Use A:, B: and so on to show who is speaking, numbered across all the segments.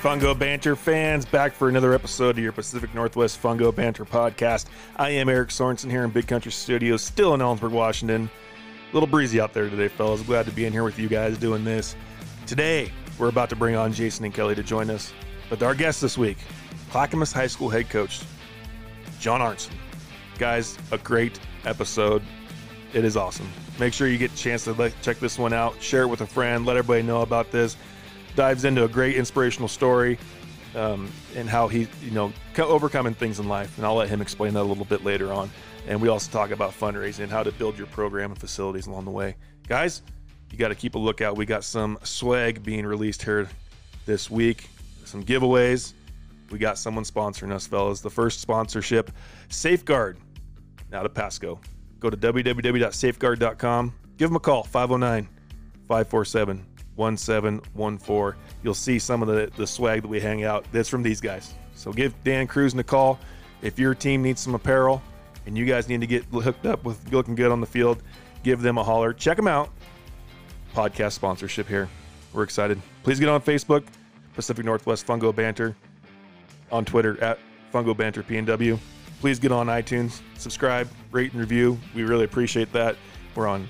A: Fungo Banter fans, back for another episode of your Pacific Northwest Fungo Banter podcast. I am Eric Sorensen here in Big Country Studios, still in Ellensburg, Washington. A little breezy out there today, fellas. Glad to be in here with you guys doing this. Today, we're about to bring on Jason and Kelly to join us. But our guest this week, Clackamas High School head coach, John Arntzen. Guys, a great episode. It is awesome. Make sure you get a chance to check this one out, share it with a friend, let everybody know about this dives into a great inspirational story um, and how he, you know, overcoming things in life. And I'll let him explain that a little bit later on. And we also talk about fundraising and how to build your program and facilities along the way. Guys, you got to keep a lookout. We got some swag being released here this week, some giveaways. We got someone sponsoring us, fellas. The first sponsorship, Safeguard, out of Pasco. Go to www.safeguard.com. Give them a call, 509 547 1714. You'll see some of the, the swag that we hang out. That's from these guys. So give Dan Cruz a call. If your team needs some apparel and you guys need to get hooked up with looking good on the field, give them a holler. Check them out. Podcast sponsorship here. We're excited. Please get on Facebook, Pacific Northwest Fungo Banter, on Twitter at Fungo Banter PNW. Please get on iTunes, subscribe, rate, and review. We really appreciate that. We're on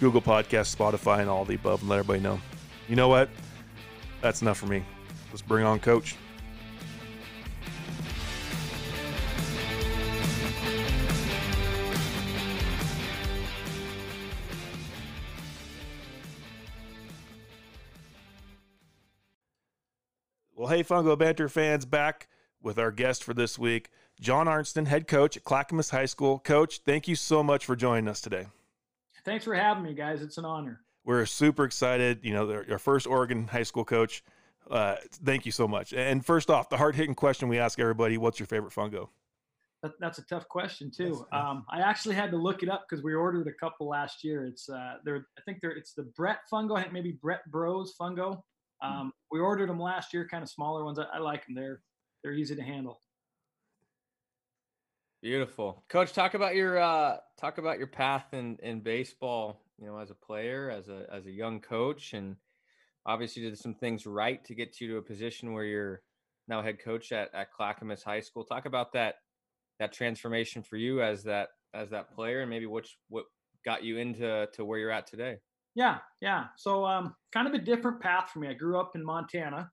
A: Google Podcasts, Spotify, and all the above, and let everybody know you know what? That's enough for me. Let's bring on Coach. Well, hey, Fungo Banter fans, back with our guest for this week, John Arntzen, head coach at Clackamas High School. Coach, thank you so much for joining us today.
B: Thanks for having me, guys. It's an honor
A: we're super excited. You know, our first Oregon high school coach. Uh, thank you so much. And first off, the hard hitting question we ask everybody: What's your favorite fungo?
B: That, that's a tough question too. Um, I actually had to look it up because we ordered a couple last year. It's uh, they're I think they're it's the Brett fungo. I think maybe Brett Bros fungo. Hmm. Um, we ordered them last year, kind of smaller ones. I, I like them. They're they're easy to handle.
C: Beautiful, Coach. Talk about your uh, talk about your path in in baseball you know, as a player, as a as a young coach, and obviously did some things right to get you to a position where you're now head coach at, at Clackamas High School. Talk about that that transformation for you as that as that player, and maybe which what got you into to where you're at today.
B: Yeah, yeah. So um, kind of a different path for me. I grew up in Montana,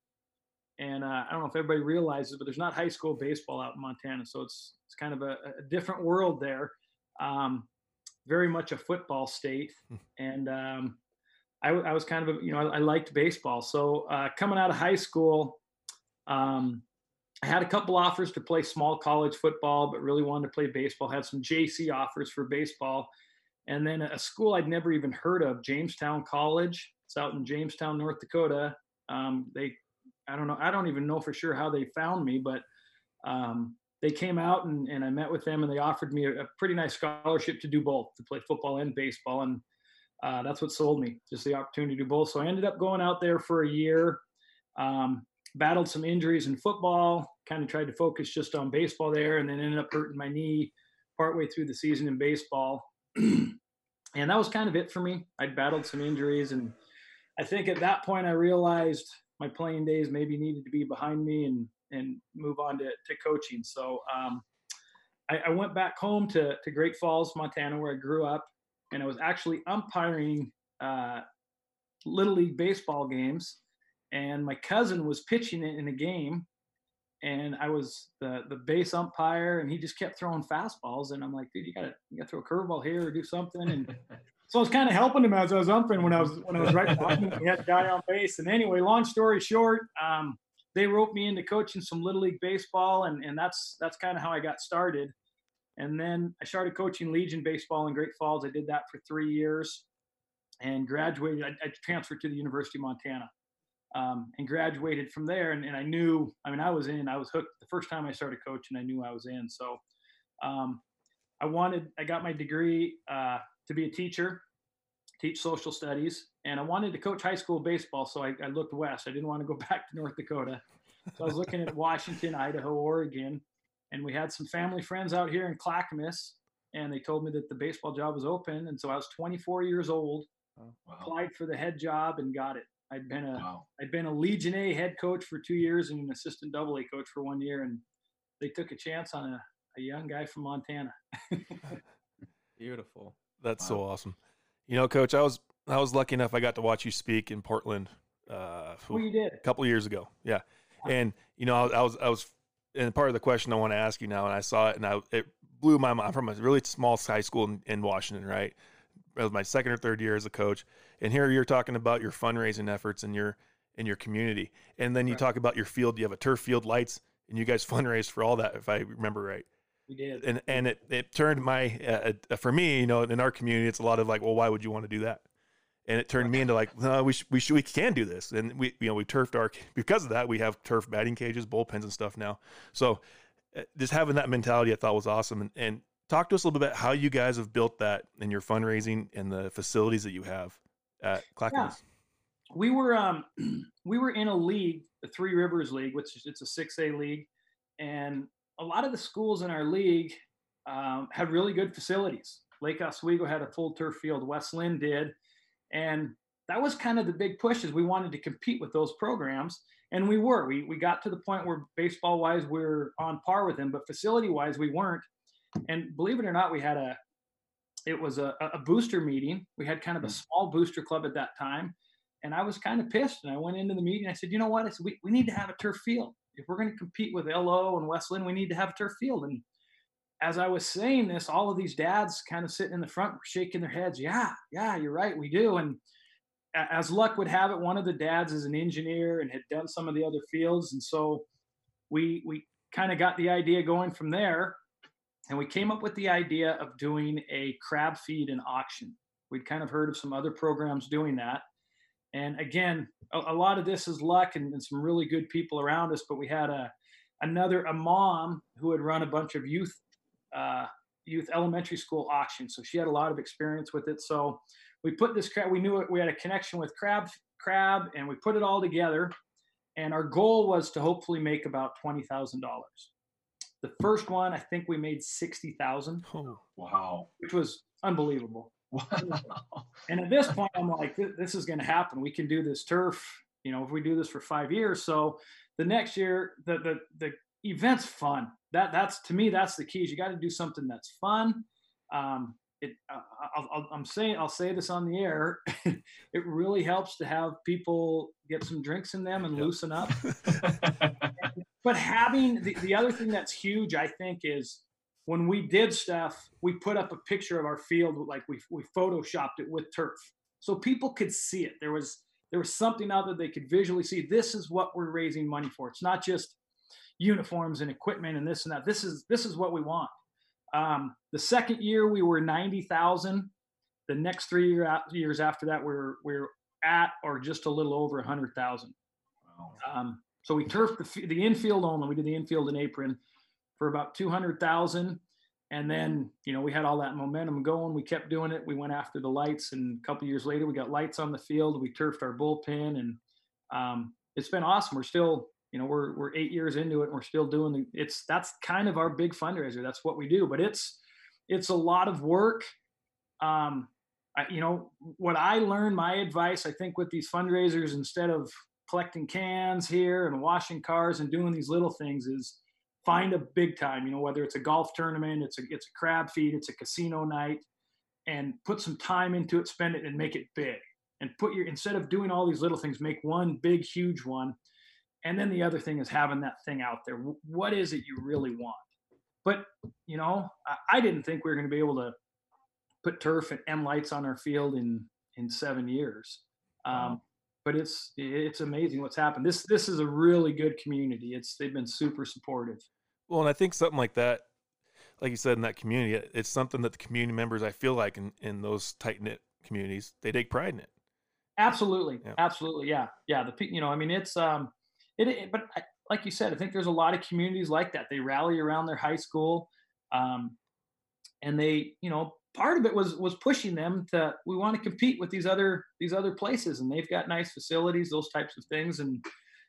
B: and uh, I don't know if everybody realizes, but there's not high school baseball out in Montana, so it's it's kind of a, a different world there. Um, very much a football state, hmm. and um, I, I, was kind of a, you know I, I liked baseball. So uh, coming out of high school, um, I had a couple offers to play small college football, but really wanted to play baseball. Had some JC offers for baseball, and then a school I'd never even heard of, Jamestown College. It's out in Jamestown, North Dakota. Um, they, I don't know, I don't even know for sure how they found me, but um, they came out and, and I met with them and they offered me a, a, pretty nice scholarship to do both, to play football and baseball. And uh, that's what sold me, just the opportunity to do both. So I ended up going out there for a year, um, battled some injuries in football, kind of tried to focus just on baseball there, and then ended up hurting my knee partway through the season in baseball. and that was kind of it for me. I'd battled some injuries. And I think at that point I realized my playing days maybe needed to be behind me and and move on to, to coaching. So um, I, I, went back home to, to Great Falls, Montana, where I grew up, and I was actually umpiring uh, Little League baseball games. And my cousin was pitching it in a game, and I was the the base umpire, and he just kept throwing fastballs, and I'm like, dude, you gotta you gotta throw a curveball here or do something, and so I was kind of helping him as I was umpiring when I was when I was right behind him. He had a guy on base, and anyway, long story short, um, they roped me into coaching some little league baseball, and and that's that's kind of how I got started. And then I started coaching Legion baseball in Great Falls. I did that for three years, and graduated. I, I transferred to the University of Montana, um, and graduated from there. And, and I knew, I mean, I was in. I was hooked the first time I started coaching. I knew I was in. So um, I wanted. I got my degree uh, to be a teacher, teach social studies, and I wanted to coach high school baseball, so I, I, looked west. I didn't want to go back to North Dakota, so I was looking at Washington, Idaho, Oregon, and we had some family friends out here in Clackamas, and they told me that the baseball job was open, and so I was 24 years old, oh, wow. applied for the head job and got it. I'd been a
D: Wow.
B: I'd been a Legion A head coach for two years and an assistant double A coach for one year, and they took a chance on a, a young guy from Montana.
C: Beautiful.
A: That's so awesome. You know, Coach, I was I was lucky enough. I got to watch you speak in Portland uh,
B: Oh, you did.
A: a couple years ago. Yeah, and you know, I, was- I was I was, and part of the question I want to ask you now, and I saw it, and I it blew my mind. I'm from a really small high school in, in Washington, right? It was my second or third year as a coach, and here you're talking about your fundraising efforts in your in your community, and then you
B: Right.
A: talk about your field. You have a turf field, lights, and you guys fundraise for all that, if I remember right
B: We did.
A: and and it, it turned my uh, uh, for me you know in our community it's a lot of like well why would you want to do that? And it turned me into like no we sh- we should we can do this. And we you know we turfed our because of that we have turf batting cages bullpens and stuff now. So uh, just having that mentality I thought was awesome. And and talk to us a little bit about how you guys have built that in your fundraising and the facilities that you have at Clackamas.
B: we were um we were in a league, the Three Rivers League, which is it's a six A league, and a lot of the schools in our league um, had really good facilities. Lake Oswego had a full turf field. West Linn did, and that was kind of the big push. Is we wanted to compete with those programs, and we were. We we got to the point where baseball wise we are on par with them, but facility wise we weren't. And believe it or not, we had a it was a, a booster meeting. We had kind of a
D: Mm.
B: small booster club at that time and I was kind of pissed. And I went into the meeting. I said, you know what? I said, we, we need to have a turf field. If we're going to compete with LO and West Linn, we need to have a turf field. And as I was saying this, all of these dads kind of sitting in the front shaking their heads. Yeah, yeah, you're right. We do. And as luck would have it, one of the dads is an engineer and had done some of the other fields. And so we, we kind of got the idea going from there. And we came up with the idea of doing a crab feed and auction. We'd kind of heard of some other programs doing that. And again, a, a lot of this is luck and, and some really good people around us. But we had a another a mom who had run a bunch of youth uh, youth elementary school auctions, so she had a lot of experience with it. So we put this crab. We knew it, we had a connection with crab crab, and we put it all together. And our goal was to hopefully make about twenty thousand dollars. The first one, I think we made sixty thousand.
A: Oh,
D: Wow.
B: which was unbelievable.
D: Wow.
B: And at this point, I'm like, this is going to happen. We can do this turf, you know, if we do this for five years. So the next year, the the the event's fun. That that's to me, that's the key. Is you got to do something that's fun. Um, it, I'll, I'll, I'm saying, I'll say this on the air. it really helps to have people get some drinks in them and
A: Yep.
B: loosen up but having the, the other thing that's huge i think is when we did stuff we put up a picture of our field like we, we photoshopped it with turf so people could see it. There was there was something out there they could visually see this is what we're raising money for. It's not just uniforms and equipment and this and that. This is this is what we want. Um, the second year we were 90000 the next three year, years after that we're we're at or just a little over a 100000
D: Wow.
B: um, so we turfed the, the infield only. We did the infield and apron for about 200,000. And then, you know, we had all that momentum going. We kept doing it. We went after the lights. And a couple years later, we got lights on the field. We turfed our bullpen. And um, it's been awesome. We're still, you know, we're, we're eight years into it. And we're still doing the, it's, that's kind of our big fundraiser. That's what we do. But it's, it's a lot of work. Um, I, you know, what I learned, my advice, I think, with these fundraisers, instead of collecting cans here and washing cars and doing these little things, is find a big time. You know, whether it's a golf tournament, it's a it's a crab feed, it's a casino night, and put some time into it, spend it, and make it big. And put your instead of doing all these little things, make one big, huge one. And then the other thing is having that thing out there. What is it you really want? But you know, I, I didn't think we were going to be able to put turf and M lights on our field in in seven years. Um. But it's it's amazing what's happened. This this is a really good community. It's they've been super supportive.
A: Well, and I think something like that, like you said, in that community, it- it's something that the community members, I feel like, in, in those tight knit communities, they take pride in it.
B: Absolutely,
A: Yeah.
B: absolutely, yeah, yeah. The you know, I mean, it's um, it, it but I, like you said, I think there's a lot of communities like that. They rally around their high school, um, and they, you know, part of it was was pushing them to we want to compete with these other these other places, and they've got nice facilities, those types of things, and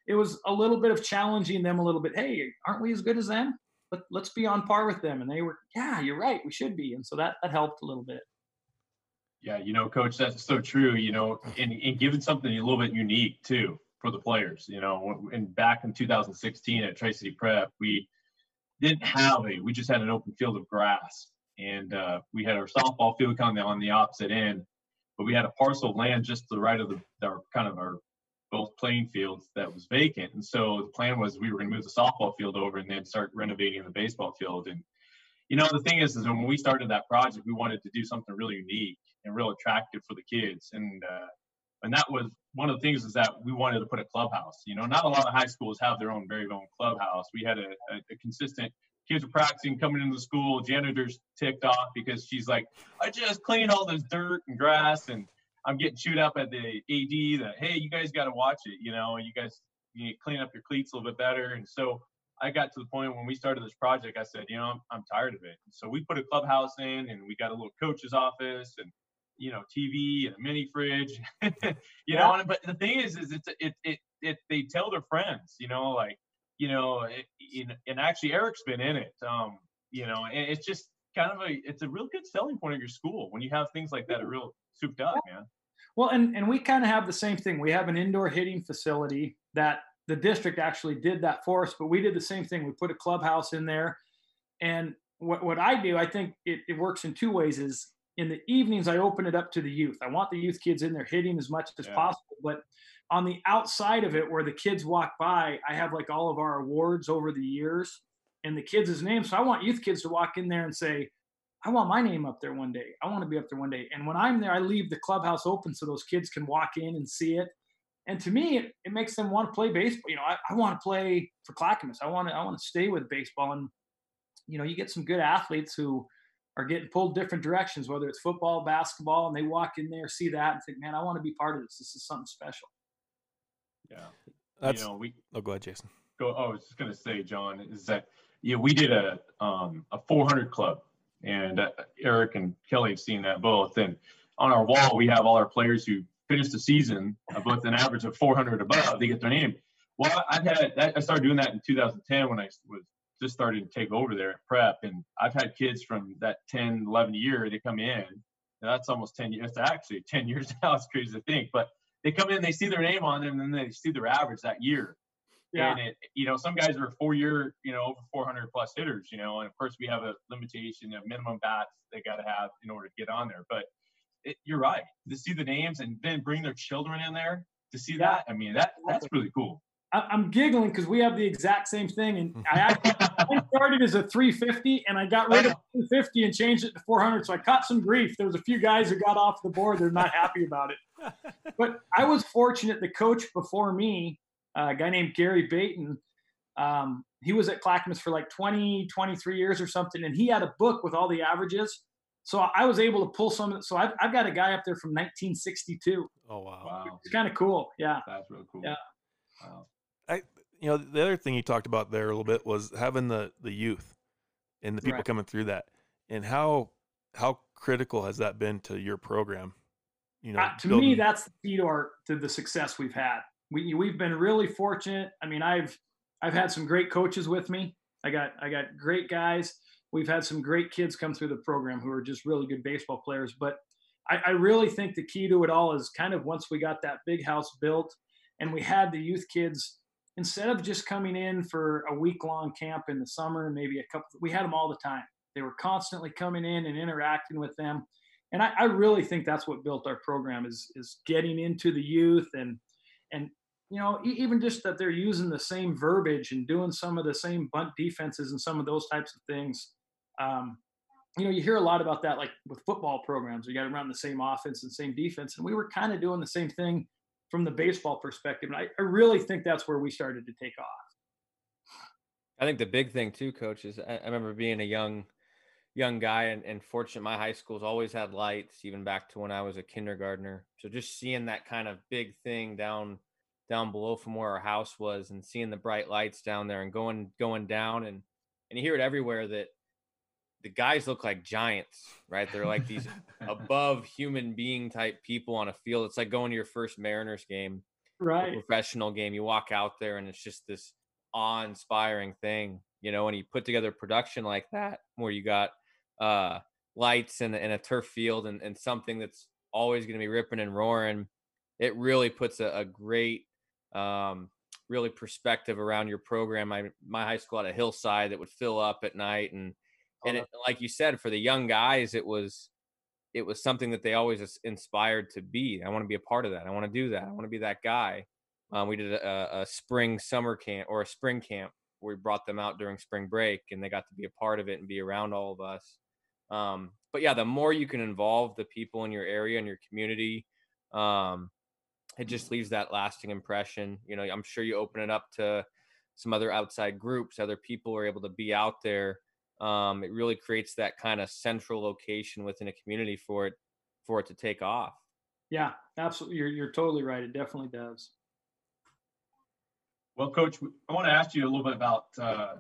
B: it was a little bit of challenging them a little bit. Hey, aren't we as good as them? Let, let's be on par with them. And they were, yeah, you're right, we should be. And so that that helped a little bit.
D: Yeah, you know, coach, that's so true. You know, and, and giving something a little bit unique too for the players. You know, and back in 2016 at Tri City Prep, we didn't have a, we just had an open field of grass, and uh, we had our softball field kind of on the opposite end, but we had a parcel of land just to the right of the our kind of our both playing fields that was vacant. And so the plan was we were going to move the softball field over and then start renovating the baseball field. And you know, the thing is, is when we started that project, we wanted to do something really unique and real attractive for the kids. And uh, and that was one of the things is that we wanted to put a clubhouse. You know, not a lot of high schools have their own very own clubhouse. We had a, a, a consistent kids were practicing coming into the school. Janitor's ticked off because she's like, I just cleaned all this dirt and grass, and I'm getting chewed up at the AD that hey, you guys got to watch it. You know, you guys you need to clean up your cleats a little bit better. And so I got to the point when we started this project, I said, you know, I'm, I'm tired of it. So we put a clubhouse in, and we got a little coach's office, and you know, TV and a mini fridge, you yeah. know. But the thing is, is it's it, it it they tell their friends, you know, like you know, it, and actually Eric's been in it, um, you know, and it's just kind of a it's a real good selling point at your school when you have things like that are real souped up, man.
B: Well, and and we kind of have the same thing. We have an indoor hitting facility that the district actually did that for us, but we did the same thing. We put a clubhouse in there, and what what I do, I think it, it works in two ways. Is in the evenings I open it up to the youth. I want the youth kids in there hitting as much as yeah. possible, but on the outside of it where the kids walk by, I have like all of our awards over the years and the kids' names. So I want youth kids to walk in there and say, I want my name up there one day. I want to be up there one day. And when I'm there, I leave the clubhouse open so those kids can walk in and see it. And to me, it, it makes them want to play baseball. You know, I, I want to play for Clackamas. I want to I want to stay with baseball. And you know, you get some good athletes who are getting pulled different directions, whether it's football, basketball, and they walk in there, see that, and think, man, I want to be part of this. This is something special.
D: Yeah. That's, you know, we.
A: Oh, go ahead, Jason.
D: Go. Oh, I was just gonna say, John, is that yeah, we did a um a 400 club, and uh, Eric and Kelly have seen that both. And on our wall, we have all our players who finished the season with an average of 400 above. They get their name. Well, I've had I started doing that in 2010 when I was just starting to take over there at prep and i've had kids from that 10 11 year they come in And that's almost 10 years it's actually 10 years now it's crazy to think but they come in they see their name on them and then they see their average that year. Yeah. and it you know some guys are four year you know over 400 plus hitters you know and of course we have a limitation of minimum bats they got to have in order to get on there. But it, you're right. To see the names and then bring their children in there to see yeah. that i mean that that's really cool
B: I'm giggling because we have the exact same thing. And I actually I started as a 350 and I got rid of 250 and changed it to 400. So I caught some grief. There was a few guys who got off the board. They're not happy about it. But I was fortunate. The coach before me, uh, a guy named Gary Baton, um, he was at Clackamas for like 20, 23 years or something. And he had a book with all the averages. So I was able to pull some. So I've, I've got a guy up there from 1962.
A: Oh, wow. wow.
B: It's kind of cool. Yeah.
D: That's really cool.
B: Yeah.
A: Wow. I you know the other thing you talked about there a little bit was having the the youth and the people right. coming through that. And how how critical has that been to your program
B: you know uh, to building... me that's the key to our to the success we've had. We we've been really fortunate. I mean i've i've had some great coaches with me. I got i got great guys. We've had some great kids come through the program who are just really good baseball players. But I, I really think the key to it all is kind of once we got that big house built and we had the youth kids instead of just coming in for a week long camp in the summer, maybe a couple, we had them all the time. They were constantly coming in and interacting with them. And I, I really think that's what built our program is, is getting into the youth and, and, you know, even just that they're using the same verbiage and doing some of the same bunt defenses and some of those types of things. Um, you know, you hear a lot about that, like with football programs, you got to run the same offense and same defense. And we were kind of doing the same thing from the baseball perspective. And I, I really think that's where we started to take off.
C: I think the big thing too, coach, is I, I remember being a young young guy and, and fortunate my high school's always had lights, even back to when I was a kindergartner. So just seeing that kind of big thing down down below from where our house was and seeing the bright lights down there and going going down and and you hear it everywhere that the guys look like giants, right? They're like these above human being type people on a field. It's like going to your first Mariners game,
B: right?
C: Professional game. You walk out there and it's just this awe-inspiring thing, you know. And you put together production like that, where you got uh, lights and, and a turf field and, and something that's always going to be ripping and roaring, it really puts a, a great, um, really perspective around your program. My my high school had a hillside that would fill up at night, and and it, like you said, for the young guys, it was it was something that they always inspired to be. I want to be a part of that. I want to do that. I want to be that guy. Um, we did a, a, spring summer camp or a spring camp where we brought them out during spring break, and they got to be a part of it and be around all of us. Um, but yeah, the more you can involve the people in your area and your community, um, it just leaves that lasting impression. You know, I'm sure you open it up to some other outside groups, other people are able to be out there um, it really creates that kind of central location within a community for it for it to take off.
B: Yeah, absolutely. You're you're totally right. It definitely does.
D: Well, Coach, I want to ask you a little bit about uh,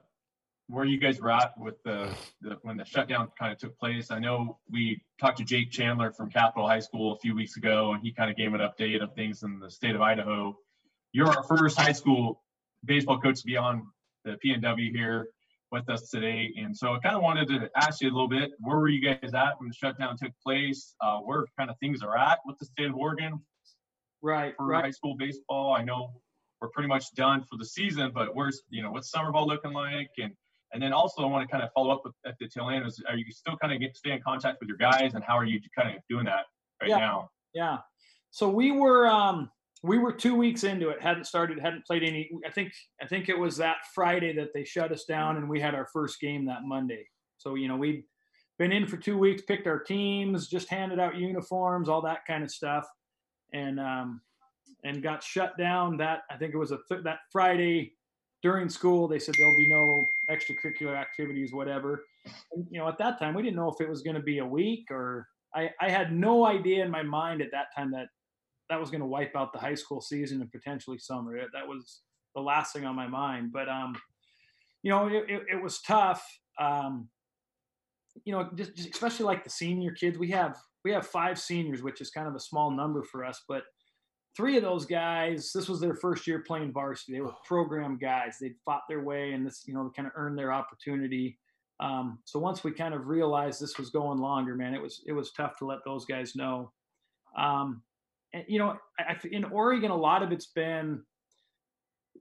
D: where you guys were at with the, the, when the shutdown kind of took place. I know we talked to Jake Chandler from Capital High School a few weeks ago, and he kind of gave an update of things in the state of Idaho. You're our first high school baseball coach to be on the PNW here with us today. And so I kind of wanted to ask you a little bit, where were you guys at when the shutdown took place? Uh, where kind of things are at with the state of Oregon?
B: Right.
D: For
B: right.
D: high school baseball. I know we're pretty much done for the season, but where's, you know, what's summer ball looking like? And, and then also I want to kind of follow up with, at the tail end is, are you still kind of get, stay in contact with your guys and how are you kind of doing that right
B: yeah.
D: now?
B: Yeah. So we were, um, we were two weeks into it hadn't started hadn't played any i think i think it was that friday that they shut us down and we had our first game that monday. So you know we'd been in for two weeks picked our teams just handed out uniforms all that kind of stuff. And um and got shut down that i think it was a th- that friday during school they said there'll be no extracurricular activities whatever. And, you know at that time we didn't know if it was going to be a week or I, I had no idea in my mind at that time that that was going to wipe out the high school season and potentially summer. That was the last thing on my mind. But um, you know, it, it, it was tough. Um, you know, just, just, especially like the senior kids. We have we have five seniors, which is kind of a small number for us, but three of those guys, this was their first year playing varsity. They were program guys. They fought their way and this, you know, kind of earned their opportunity. Um, so once we kind of realized this was going longer, man, it was it was tough to let those guys know. Um, you know, I, in Oregon, a lot of it's been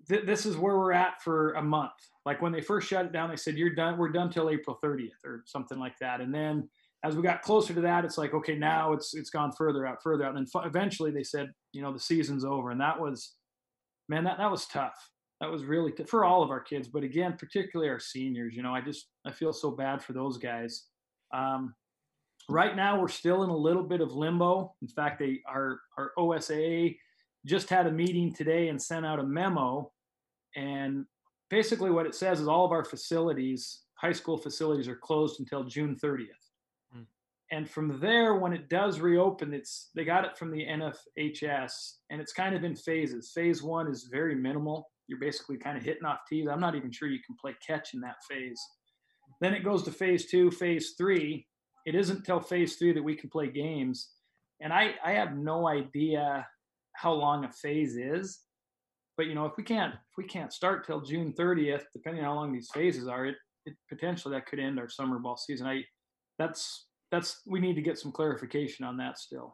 B: th- this is where we're at for a month. Like when they first shut it down, they said you're done. We're done till April 30th or something like that. And then as we got closer to that, it's like okay, now it's it's gone further out, further out. And then eventually they said, you know, the season's over. And that was, man, that that was tough. That was really t- for all of our kids, but again, particularly our seniors. You know, I just I feel so bad for those guys. Um, Right now, we're still in a little bit of limbo. In fact, they our our OSA just had a meeting today and sent out a memo, and basically what it says is all of our facilities, high school facilities, are closed until June 30th. Hmm. And from there, when it does reopen, it's they got it from the NFHS, and it's kind of in phases. Phase one is very minimal. You're basically kind of hitting off tees. I'm not even sure you can play catch in that phase. Then it goes to phase two, phase three, it isn't till phase three that we can play games. And I, I have no idea how long a phase is. But you know, if we can't if we can't start till June 30th, depending on how long these phases are, it, it potentially that could end our summer ball season. I that's that's we need to get some clarification on that still.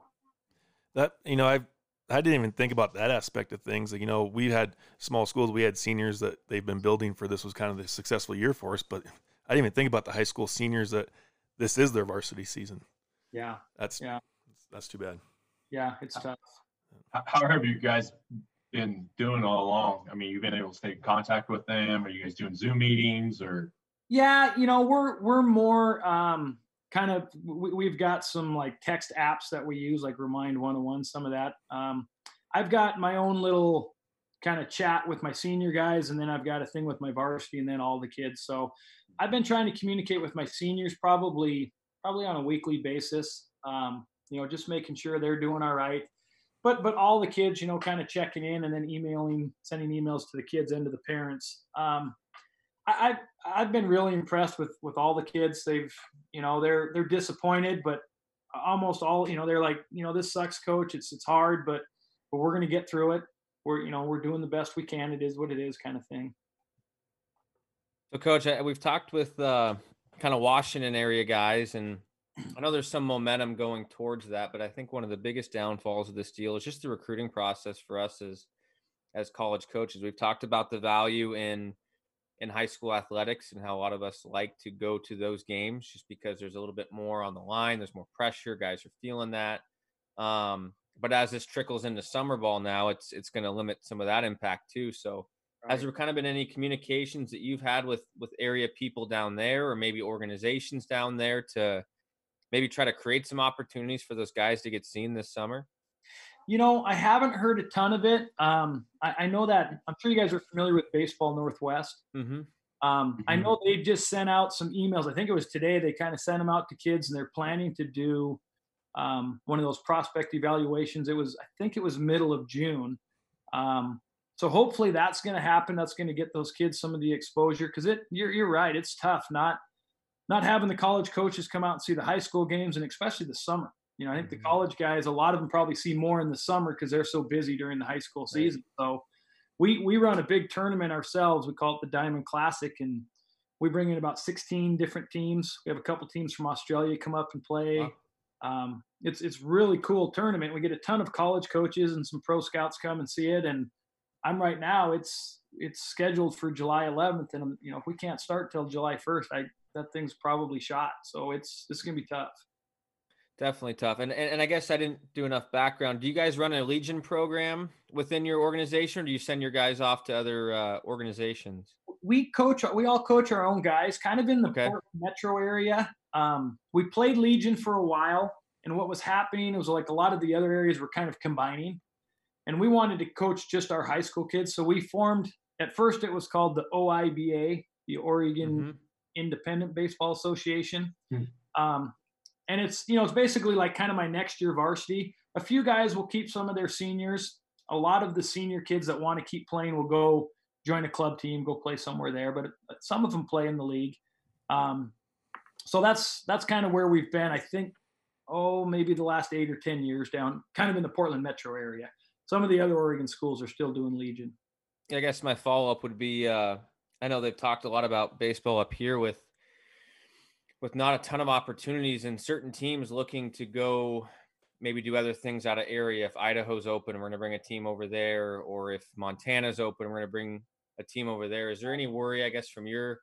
A: That you know, I I didn't even think about that aspect of things. Like, you know, we had small schools, we had seniors that they've been building for this was kind of the successful year for us, but I didn't even think about the high school seniors that this is their varsity season.
B: Yeah.
A: That's
B: yeah.
A: That's too bad.
B: Yeah, it's tough.
D: How have you guys been doing all along? I mean, you've been able to stay in contact with them. Are you guys doing Zoom meetings or?
B: Yeah, you know, we're we're more um, kind of we, have got some like text apps that we use, like Remind 101, some of that. Um, I've got my own little kind of chat with my senior guys, and then I've got a thing with my varsity, and then all the kids. So I've been trying to communicate with my seniors probably probably on a weekly basis. Um, you know, just making sure they're doing all right. But but all the kids, you know, kind of checking in and then emailing, sending emails to the kids and to the parents. Um, I, I've I've been really impressed with with all the kids. They've you know they're they're disappointed, but almost all you know they're like you know this sucks, coach. It's it's hard, but but we're gonna get through it. We're you know we're doing the best we can. It is what it is, kind of thing.
C: So, coach, we've talked with uh, kind of Washington area guys, and I know there's some momentum going towards that, but I think one of the biggest downfalls of this deal is just the recruiting process for us as as college coaches. We've talked about the value in in high school athletics and how a lot of us like to go to those games just because there's a little bit more on the line, there's more pressure, guys are feeling that. Um, but as this trickles into summer ball now, it's it's going to limit some of that impact too. So Right. Has there kind of been any communications that you've had with with area people down there, or maybe organizations down there, to maybe try to create some opportunities for those guys to get seen this summer?
B: You know, I haven't heard a ton of it. Um, I, I, know that I'm sure you guys are familiar with Baseball Northwest. Mm-hmm. Um, mm-hmm. I know they just sent out some emails. I think it was today. They kind of sent them out to kids, and they're planning to do um, one of those prospect evaluations. It was, I think, it was middle of June. Um, so hopefully that's going to happen. That's going to get those kids some of the exposure because it. You're you're right. It's tough not not having the college coaches come out and see the high school games and especially the summer. You know, I think mm-hmm. the college guys, a lot of them probably see more in the summer because they're so busy during the high school season. Right. So we we run a big tournament ourselves. We call it the Diamond Classic, and we bring in about 16 different teams. We have a couple teams from Australia come up and play. Wow. Um, it's it's really cool tournament. We get a ton of college coaches and some pro scouts come and see it, and I'm right now. It's it's scheduled for July 11th, and you know if we can't start till July 1st, I that thing's probably shot. So it's it's gonna be tough.
C: Definitely tough. And, and and I guess I didn't do enough background. Do you guys run a Legion program within your organization, or do you send your guys off to other uh, organizations?
B: We coach. We all coach our own guys, kind of in the okay. metro area. Um, we played Legion for a while, and what was happening was like a lot of the other areas were kind of combining and we wanted to coach just our high school kids. So we formed. At first, it was called the OIBA, the Oregon mm-hmm. Independent Baseball Association. Mm-hmm. Um, and it's you know it's basically like kind of my next year varsity. A few guys will keep some of their seniors. A lot of the senior kids that want to keep playing will go join a club team, go play somewhere there. But some of them play in the league. Um, so that's that's kind of where we've been. I think oh maybe the last eight or ten years down, kind of in the Portland metro area some of the other Oregon schools are still doing Legion.
C: I guess my follow up would be uh, I know they've talked a lot about baseball up here with with not a ton of opportunities and certain teams looking to go maybe do other things out of area. If Idaho's open, we're going to bring a team over there, or if Montana's open, we're going to bring a team over there. Is there any worry, I guess, from your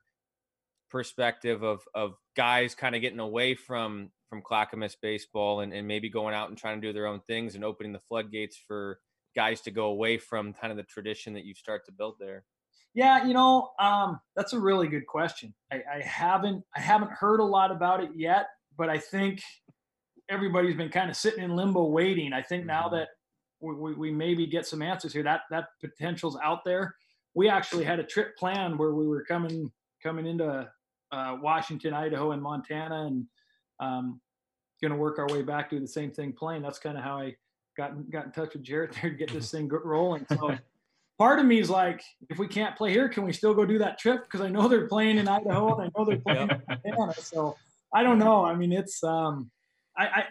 C: perspective of of guys kind of getting away from from Clackamas baseball and, and maybe going out and trying to do their own things and opening the floodgates for guys to go away from kind of the tradition that you start to build there?
B: Yeah, you know, um, that's a really good question. I, I haven't I haven't heard a lot about it yet, but I think everybody's been kind of sitting in limbo waiting. I think now mm-hmm. that we, we, we, maybe get some answers here, that that potential's out there. We actually had a trip planned where we were coming coming into uh, Washington, Idaho, and Montana, and um, going to work our way back do the same thing playing. That's kind of how I got got in touch with Jarrett there to get this thing rolling. So part of me is like, if we can't play here, can we still go do that trip? Because I know they're playing in Idaho and I know they're playing in Montana. So I don't know. I mean, it's um, I, I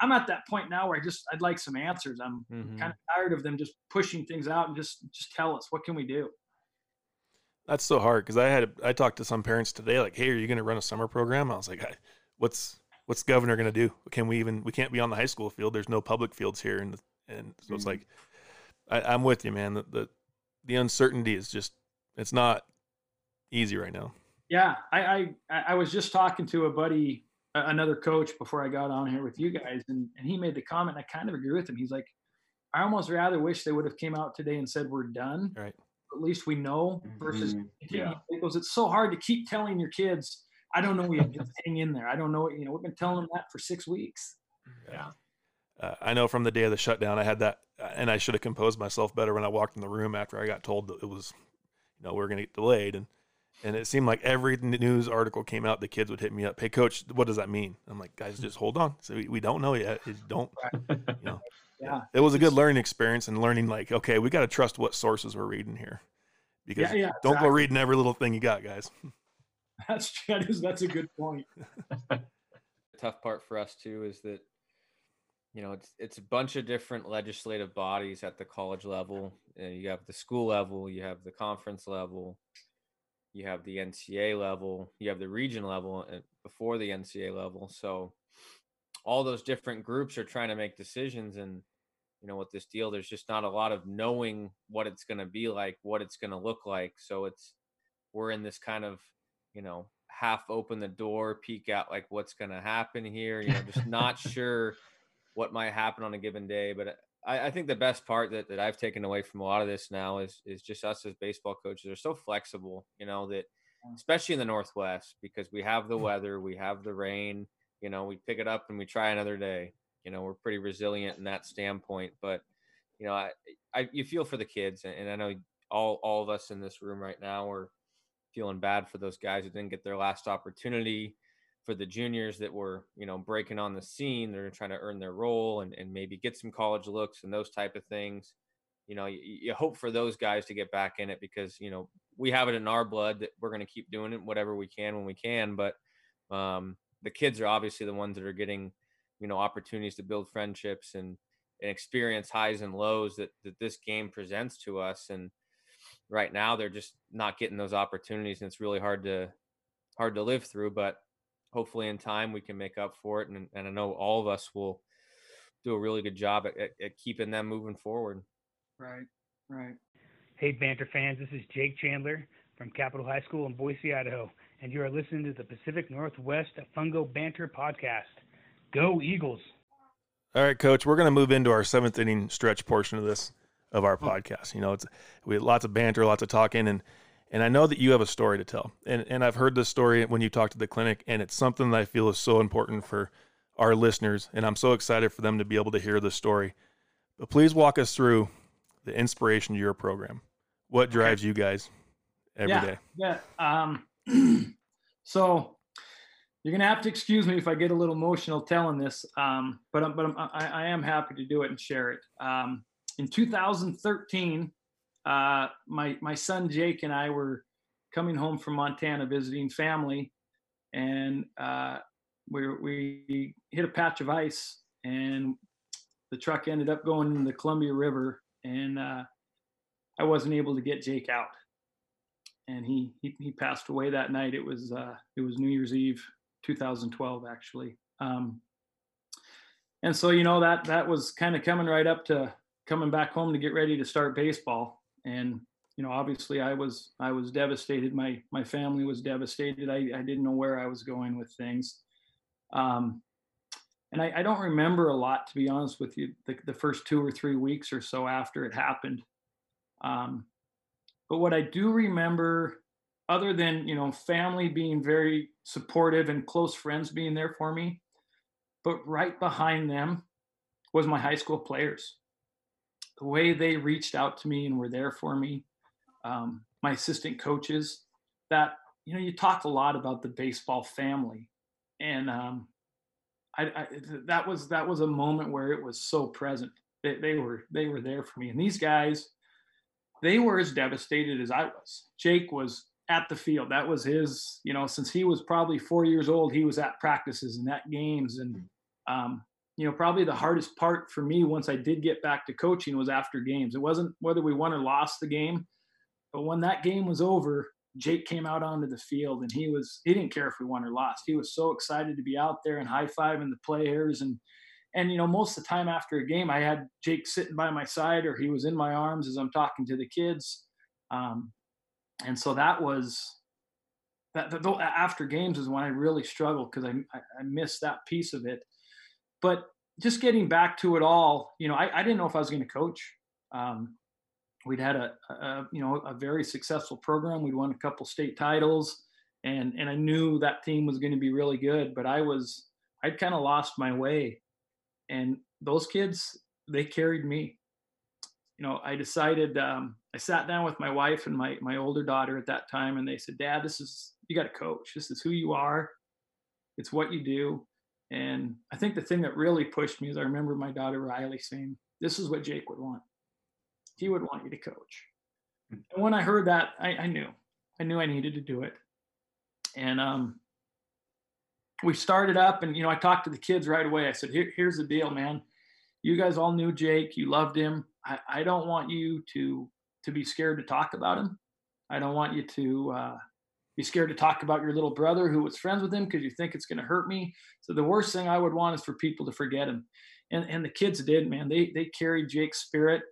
B: I'm at that point now where I just I'd like some answers. I'm mm-hmm. kind of tired of them just pushing things out and just just tell us what can we do.
A: That's so hard because I had I talked to some parents today like, hey, are you going to run a summer program? I was like, what's what's the governor going to do? Can we even? We can't be on the high school field. There's no public fields here, and and so mm-hmm. it's like, I, am with you, man. The, the, the uncertainty is just it's not easy right now.
B: Yeah, I I, I was just talking to a buddy, another coach, before I got on here with you guys, and and he made the comment. I kind of agree with him. He's like, I almost rather wish they would have came out today and said we're done.
A: Right.
B: At least we know versus mm-hmm. yeah. because it's so hard to keep telling your kids I don't know yet. Just hang in there. I don't know. You know, we've been telling them that for six weeks.
A: Yeah. Uh, I know from the day of the shutdown, I had that, uh, and I should have composed myself better when I walked in the room after I got told that it was, you know, we are going to get delayed, and and it seemed like every news article came out, the kids would hit me up, "Hey, coach, what does that mean?" I'm like, "Guys, just hold on. So we, we don't know yet. don't, you know."
B: Yeah.
A: It was a good learning experience and learning like, okay, we got to trust what sources we're reading here, because yeah, yeah, don't exactly. go reading every little thing you got, guys.
B: That's that is that's a good point.
C: the tough part for us too is that you know it's it's a bunch of different legislative bodies at the college level. you have the school level, you have the conference level, you have the NCA level, you have the region level, and before the NCA level. So all those different groups are trying to make decisions and you know with this deal there's just not a lot of knowing what it's going to be like what it's going to look like so it's we're in this kind of you know half open the door peek out like what's going to happen here? You know just not sure what might happen on a given day but uh, I, I, think the best part that, that i've taken away from a lot of this now is is just us as baseball coaches are so flexible you know that especially in the northwest because we have the weather we have the rain you know we pick it up and we try another day. You know we're pretty resilient in that standpoint but you know i, I you feel for the kids and i know all all of us in this room right now are feeling bad for those guys who didn't get their last opportunity for the juniors that were you know breaking on the scene they're trying to earn their role and, and maybe get some college looks and those type of things. You know you, you hope for those guys to get back in it because you know we have it in our blood that we're going to keep doing it whatever we can when we can but um, the kids are obviously the ones that are getting you know opportunities to build friendships and, and experience highs and lows that, that this game presents to us. And right now they're just not getting those opportunities and it's really hard to hard to live through but hopefully in time we can make up for it and, and i know all of us will do a really good job at, at, at keeping them moving forward.
B: Right right.
E: Hey banter fans this is jake chandler from capital high school in boise idaho and you are listening to the pacific northwest fungo banter podcast. Go Eagles.
A: All right, coach, we're going to move into our seventh inning stretch portion of this of our oh. podcast. You know, it's we had lots of banter, lots of talking, and and I know that you have a story to tell. And and I've heard this story when you talk to the clinic, and it's something that I feel is so important for our listeners, and I'm so excited for them to be able to hear this story. But please walk us through the inspiration to your program. What drives okay. you guys every
B: yeah,
A: day?
B: yeah, Um, so you're gonna have to excuse me if I get a little emotional telling this, um, but I'm, but I'm, I, I, am happy to do it and share it. Um, in 2013, uh, my my son Jake and I were coming home from Montana visiting family, and uh, we we hit a patch of ice, and the truck ended up going in the Columbia River, and uh, I wasn't able to get Jake out, and he he, he passed away that night. It was uh, it was New Year's Eve 2012 actually. Um, and so you know that that was kind of coming right up to coming back home to get ready to start baseball. And you know, obviously I was I was devastated. My my family was devastated. I, I didn't know where I was going with things. Um, and I, I don't remember a lot to be honest with you. The, the first two or three weeks or so after it happened. Um, but what I do remember other than you know family being very supportive and close friends being there for me but right behind them was my high school players the way they reached out to me and were there for me um, my assistant coaches that you know you talk a lot about the baseball family. And um, I, I, that was that was a moment where it was so present. They, they were they were there for me. And these guys they were as devastated as i was. Jake was at the field. That was his, you know, since he was probably four years old, he was at practices and at games. And, um, you know, probably the hardest part for me once I did get back to coaching was after games. It wasn't whether we won or lost the game, but when that game was over, Jake came out onto the field and he was, he didn't care if we won or lost. He was so excited to be out there and high fiving the players. And, and, you know, most of the time after a game, I had Jake sitting by my side or he was in my arms as I'm talking to the kids. Um, and so that was that, that after games is when I really struggled because I, I, I missed that piece of it. But just getting back to it all, you know, I, I didn't know if I was going to coach. Um, we'd had a, a, you know a very successful program. We'd won a couple state titles, and and I knew that team was going to be really good. But I was I'd kind of lost my way, and those kids they carried me you know, I decided um, I sat down with my wife and my my older daughter at that time, and they said, "Dad, this is you got to coach. This is who you are. It's what you do." And I think the thing that really pushed me is I remember my daughter Riley saying, "This is what Jake would want. He would want you to coach." Hmm. And when I heard that, I, I knew, I knew I needed to do it. And um, we started up, and you know, I talked to the kids right away. I said, Here, "Here's the deal, man. You guys all knew Jake. You loved him I, I don't want you to to be scared to talk about him. I don't want you to uh, be scared to talk about your little brother who was friends with him because you think it's going to hurt me. So the worst thing I would want is for people to forget him. And and the kids did, man. They they carried Jake's spirit.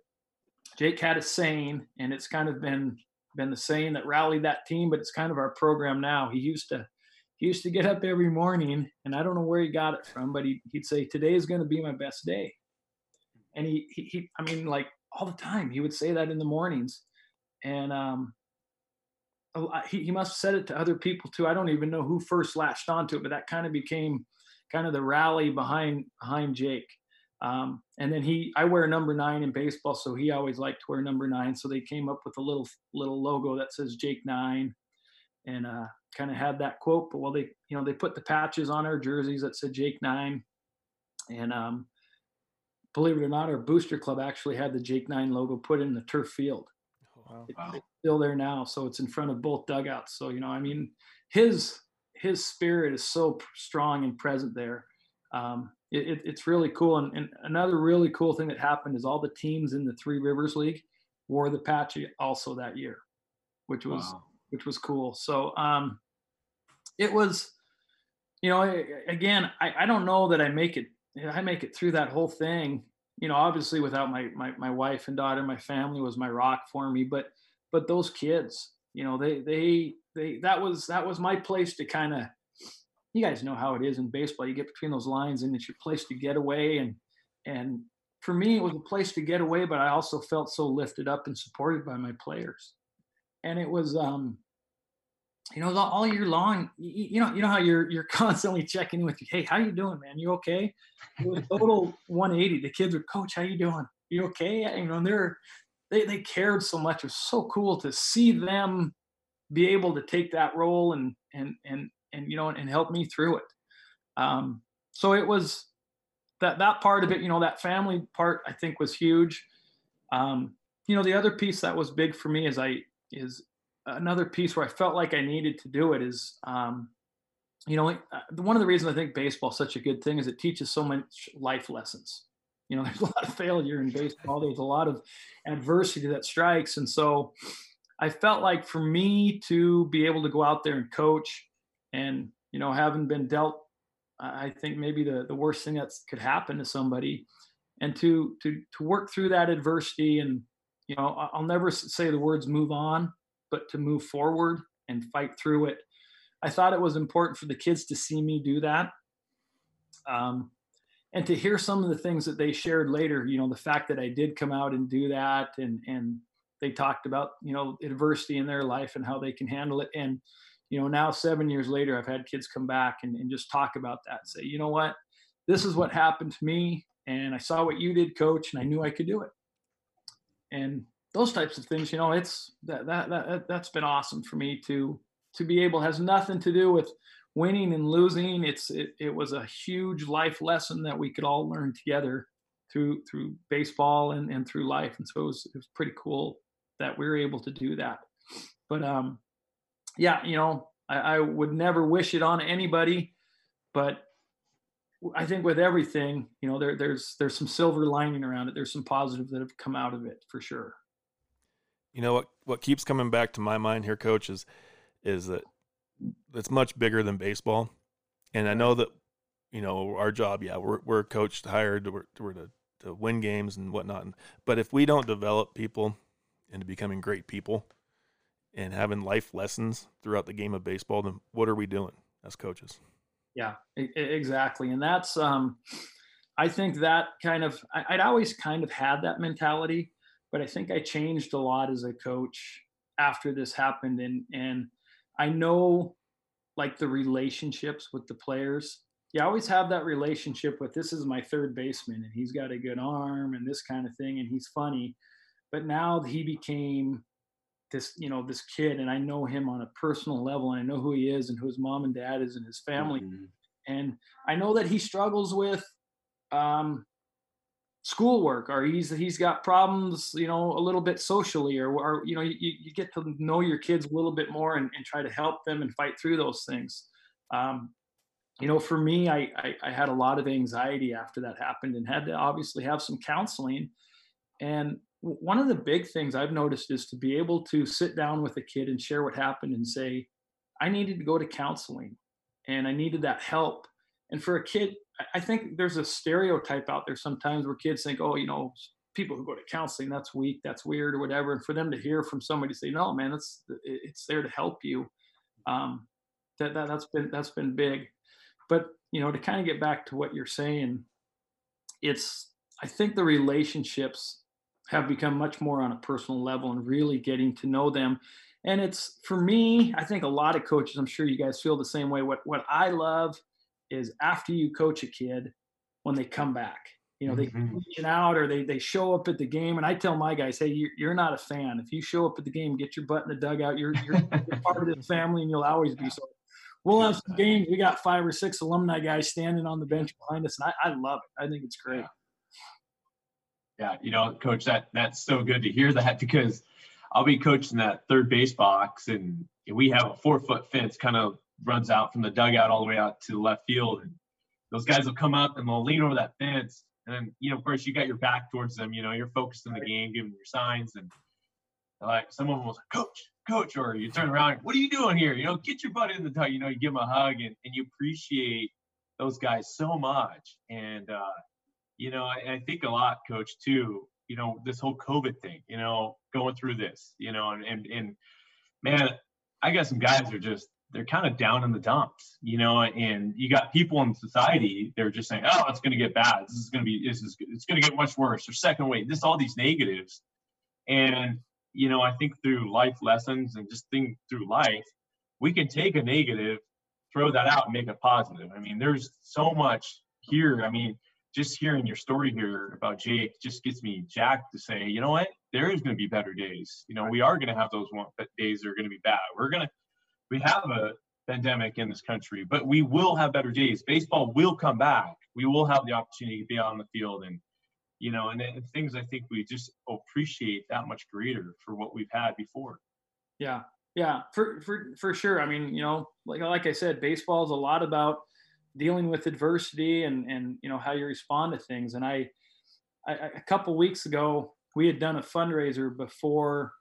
B: Jake had a saying, and it's kind of been been the saying that rallied that team, but it's kind of our program now. He used to he used to get up every morning, and I don't know where he got it from, but he, he'd say, "Today is going to be my best day," and he, he he I mean like all the time he would say that in the mornings, and um, he, must have said it to other people too. I don't even know who first latched onto it, but that kind of became kind of the rally behind behind Jake. Um, and then he, I wear number nine in baseball, so he always liked to wear number nine. So they came up with a little little logo that says Jake Nine, and uh, kind of had that quote. But well, they you know they put the patches on our jerseys that said Jake Nine, and um, believe it or not, our booster club actually had the Jake Nine logo put in the turf field.
D: Wow.
B: It's still there now, so it's in front of both dugouts. So you know, I mean, his his spirit is so strong and present there. Um, it, it, it's really cool. And, and, another really cool thing that happened is all the teams in the Three Rivers League wore the patch also that year, which was wow. which was cool. So um, it was, you know, again, I, I don't know that I make it. I make it through that whole thing. You know, obviously without my my my wife and daughter, my family was my rock for me. But but those kids, you know, they they they that was that was my place to kind of you guys know how it is in baseball. You get between those lines, and it's your place to get away. And and for me, it was a place to get away, but I also felt so lifted up and supported by my players. And it was, um, you know, all year long. You, you know, you know how you're you're constantly checking in with you. Hey, how you doing, man? You okay? It was total 180. The kids would, Coach, how you doing? You okay? You know, they're they they cared so much. It was so cool to see them be able to take that role and and and and you know and, help me through it um, so it was that that part of it you know that family part i think was huge um, you know the other piece that was big for me is i is another piece where i felt like i needed to do it is um, you know uh, one of the reasons i think baseball is such a good thing is it teaches so much life lessons. You know there's a lot of failure in baseball. There's a lot of adversity that strikes. And so i felt like for me to be able to go out there and coach and you know having been dealt i think maybe the, the worst thing that could happen to somebody and to to to work through that adversity and you know i'll never say the words move on but to move forward and fight through it. I thought it was important for the kids to see me do that um, and to hear some of the things that they shared later you know the fact that i did come out and do that and and they talked about you know adversity in their life and how they can handle it. And you know now seven years later i've had kids come back and, and just talk about that say you know what? This is what happened to me and i saw what you did coach and i knew i could do it. And those types of things you know it's that that, that that's been awesome for me to to be able has nothing to do with winning and losing it's it, it was a huge life lesson that we could all learn together through through baseball and, and through life and so it was, it was pretty cool that we were able to do that but um yeah, you know, I, I would never wish it on anybody, but I think with everything, you know, there, there's there's some silver lining around it. There's some positives that have come out of it for sure.
A: You know what what keeps coming back to my mind here, coach, is is that it's much bigger than baseball, and I know that you know our job. Yeah, we're we're coached, hired, we're, we're to to win games and whatnot. But if we don't develop people into becoming great people, and having life lessons throughout the game of baseball, then what are we doing as coaches?
B: Yeah, exactly. And that's, um, I think that kind of, I'd always kind of had that mentality, but I think I changed a lot as a coach after this happened. And, and I know like the relationships with the players. You always have that relationship with this is my third baseman and he's got a good arm and this kind of thing and he's funny. But now he became this you know this kid and i know him on a personal level and i know who he is and who his mom and dad is and his family mm-hmm. and i know that he struggles with um, schoolwork or he's he's got problems you know a little bit socially or, or you know you, you get to know your kids a little bit more and, and try to help them and fight through those things um, you know for me I, I i had a lot of anxiety after that happened and had to obviously have some counseling and one of the big things I've noticed is to be able to sit down with a kid and share what happened and say, I needed to go to counseling and I needed that help. And for a kid, I think there's a stereotype out there sometimes where kids think, oh, you know, people who go to counseling, that's weak, that's weird, or whatever. And for them to hear from somebody say, no, man, it's it's there to help you. Um, that, that that's been that's been big. But you know, to kind of get back to what you're saying, it's I think the relationships have become much more on a personal level and really getting to know them. And it's for me, I think a lot of coaches, I'm sure you guys feel the same way. What what I love is after you coach a kid, when they come back, you know, they mm-hmm. reaching out or they they show up at the game. And I tell my guys, hey, you're, you're not a fan. If you show up at the game, get your butt in the dugout. You're, you're, you're part of this family, and you'll always be. So we'll have some games. We got five or six alumni guys standing on the bench behind us, and I, I love it. I think it's great.
D: Yeah. Yeah, you know, coach, that that's so good to hear that because I'll be coaching that third base box and we have a four foot fence kind of runs out from the dugout all the way out to the left field. And those guys will come up and they'll lean over that fence. And then, you know, of course, you got your back towards them. You know, you're focused on the game, giving your signs. And like some of them was like, Coach, Coach, or you turn around, what are you doing here? You know, get your butt in the tug. You know, you give them a hug and, and you appreciate those guys so much. And, uh, you know, I, I think a lot, Coach, too. You know, this whole COVID thing. You know, going through this. You know, and and, and man, I got some guys are just they're kind of down in the dumps, you know, and you got people in society, they're just saying, oh, it's going to get bad. This is going to be, this is, it's going to get much worse or second wave, this, all these negatives. And, you know, I think through life lessons and just think through life, we can take a negative, throw that out and make it positive. I mean, there's so much here. I mean, just hearing your story here about Jake just gets me jacked to say, you know what, there is going to be better days. You know, we are going to have those one days that are going to be bad. We're going to, we have a pandemic in this country, but we will have better days. Baseball will come back. We will have the opportunity to be on the field and, you know, and, and things I think we just appreciate that much greater for what we've had before.
B: Yeah. Yeah, for, for, for sure. I mean, you know, like, like I said, baseball is a lot about dealing with adversity and and you know how you respond to things. And I, I a couple weeks ago we had done a fundraiser before,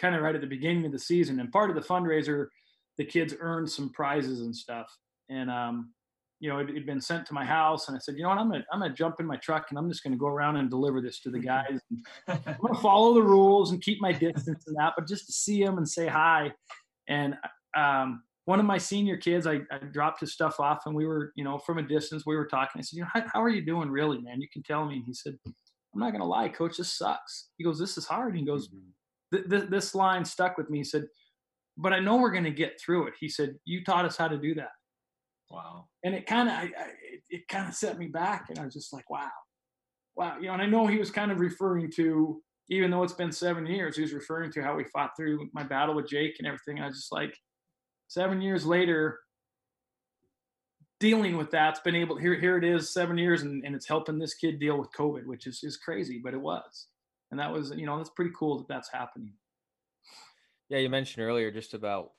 B: kind of right at the beginning of the season, and part of the fundraiser, the kids earned some prizes and stuff. And um, you know, it had been sent to my house, and I said, you know what, I'm gonna I'm gonna jump in my truck and I'm just gonna go around and deliver this to the guys. I'm gonna follow the rules and keep my distance and that, but just to see them and say hi. And um, one of my senior kids, I, I, dropped his stuff off and we were, you know, from a distance, we were talking. I said, you know, how, how are you doing really, man? You can tell me. And he said, I'm not going to lie, coach, this sucks. He goes, this is hard. And he goes, mm-hmm. Th- th- this line stuck with me. He said, but I know we're going to get through it. He said, you taught us how to do that.
D: Wow.
B: And it kind of, it, it kind of set me back. And I was just like, wow, wow. You know, and I know he was kind of referring to, even though it's been seven years, he was referring to how we fought through my battle with Jake and everything. I was just like, seven years later, dealing with that, it's been able here here it is seven years and, and it's helping this kid deal with COVID, which is is crazy, but it was. And that was, you know, that's pretty cool that that's happening.
C: Yeah, you mentioned earlier just about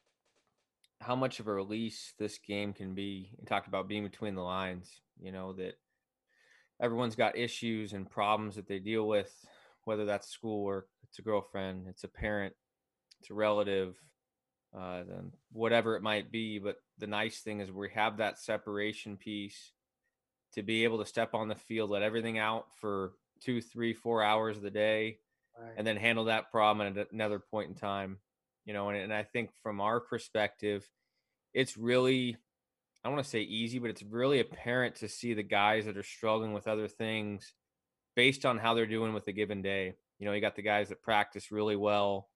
C: how much of a release this game can be. You talked about being between the lines, you know, that everyone's got issues and problems that they deal with, whether that's schoolwork, it's a girlfriend, it's a parent, it's a relative, uh, then whatever it might be. But the nice thing is we have that separation piece to be able to step on the field, let everything out for two, three, four hours of the day, right. and then handle that problem at another point in time. You know, and, and I think from our perspective, it's really I don't want to say easy, but it's really apparent to see the guys that are struggling with other things based on how they're doing with a given day. You know, you got the guys that practice really well,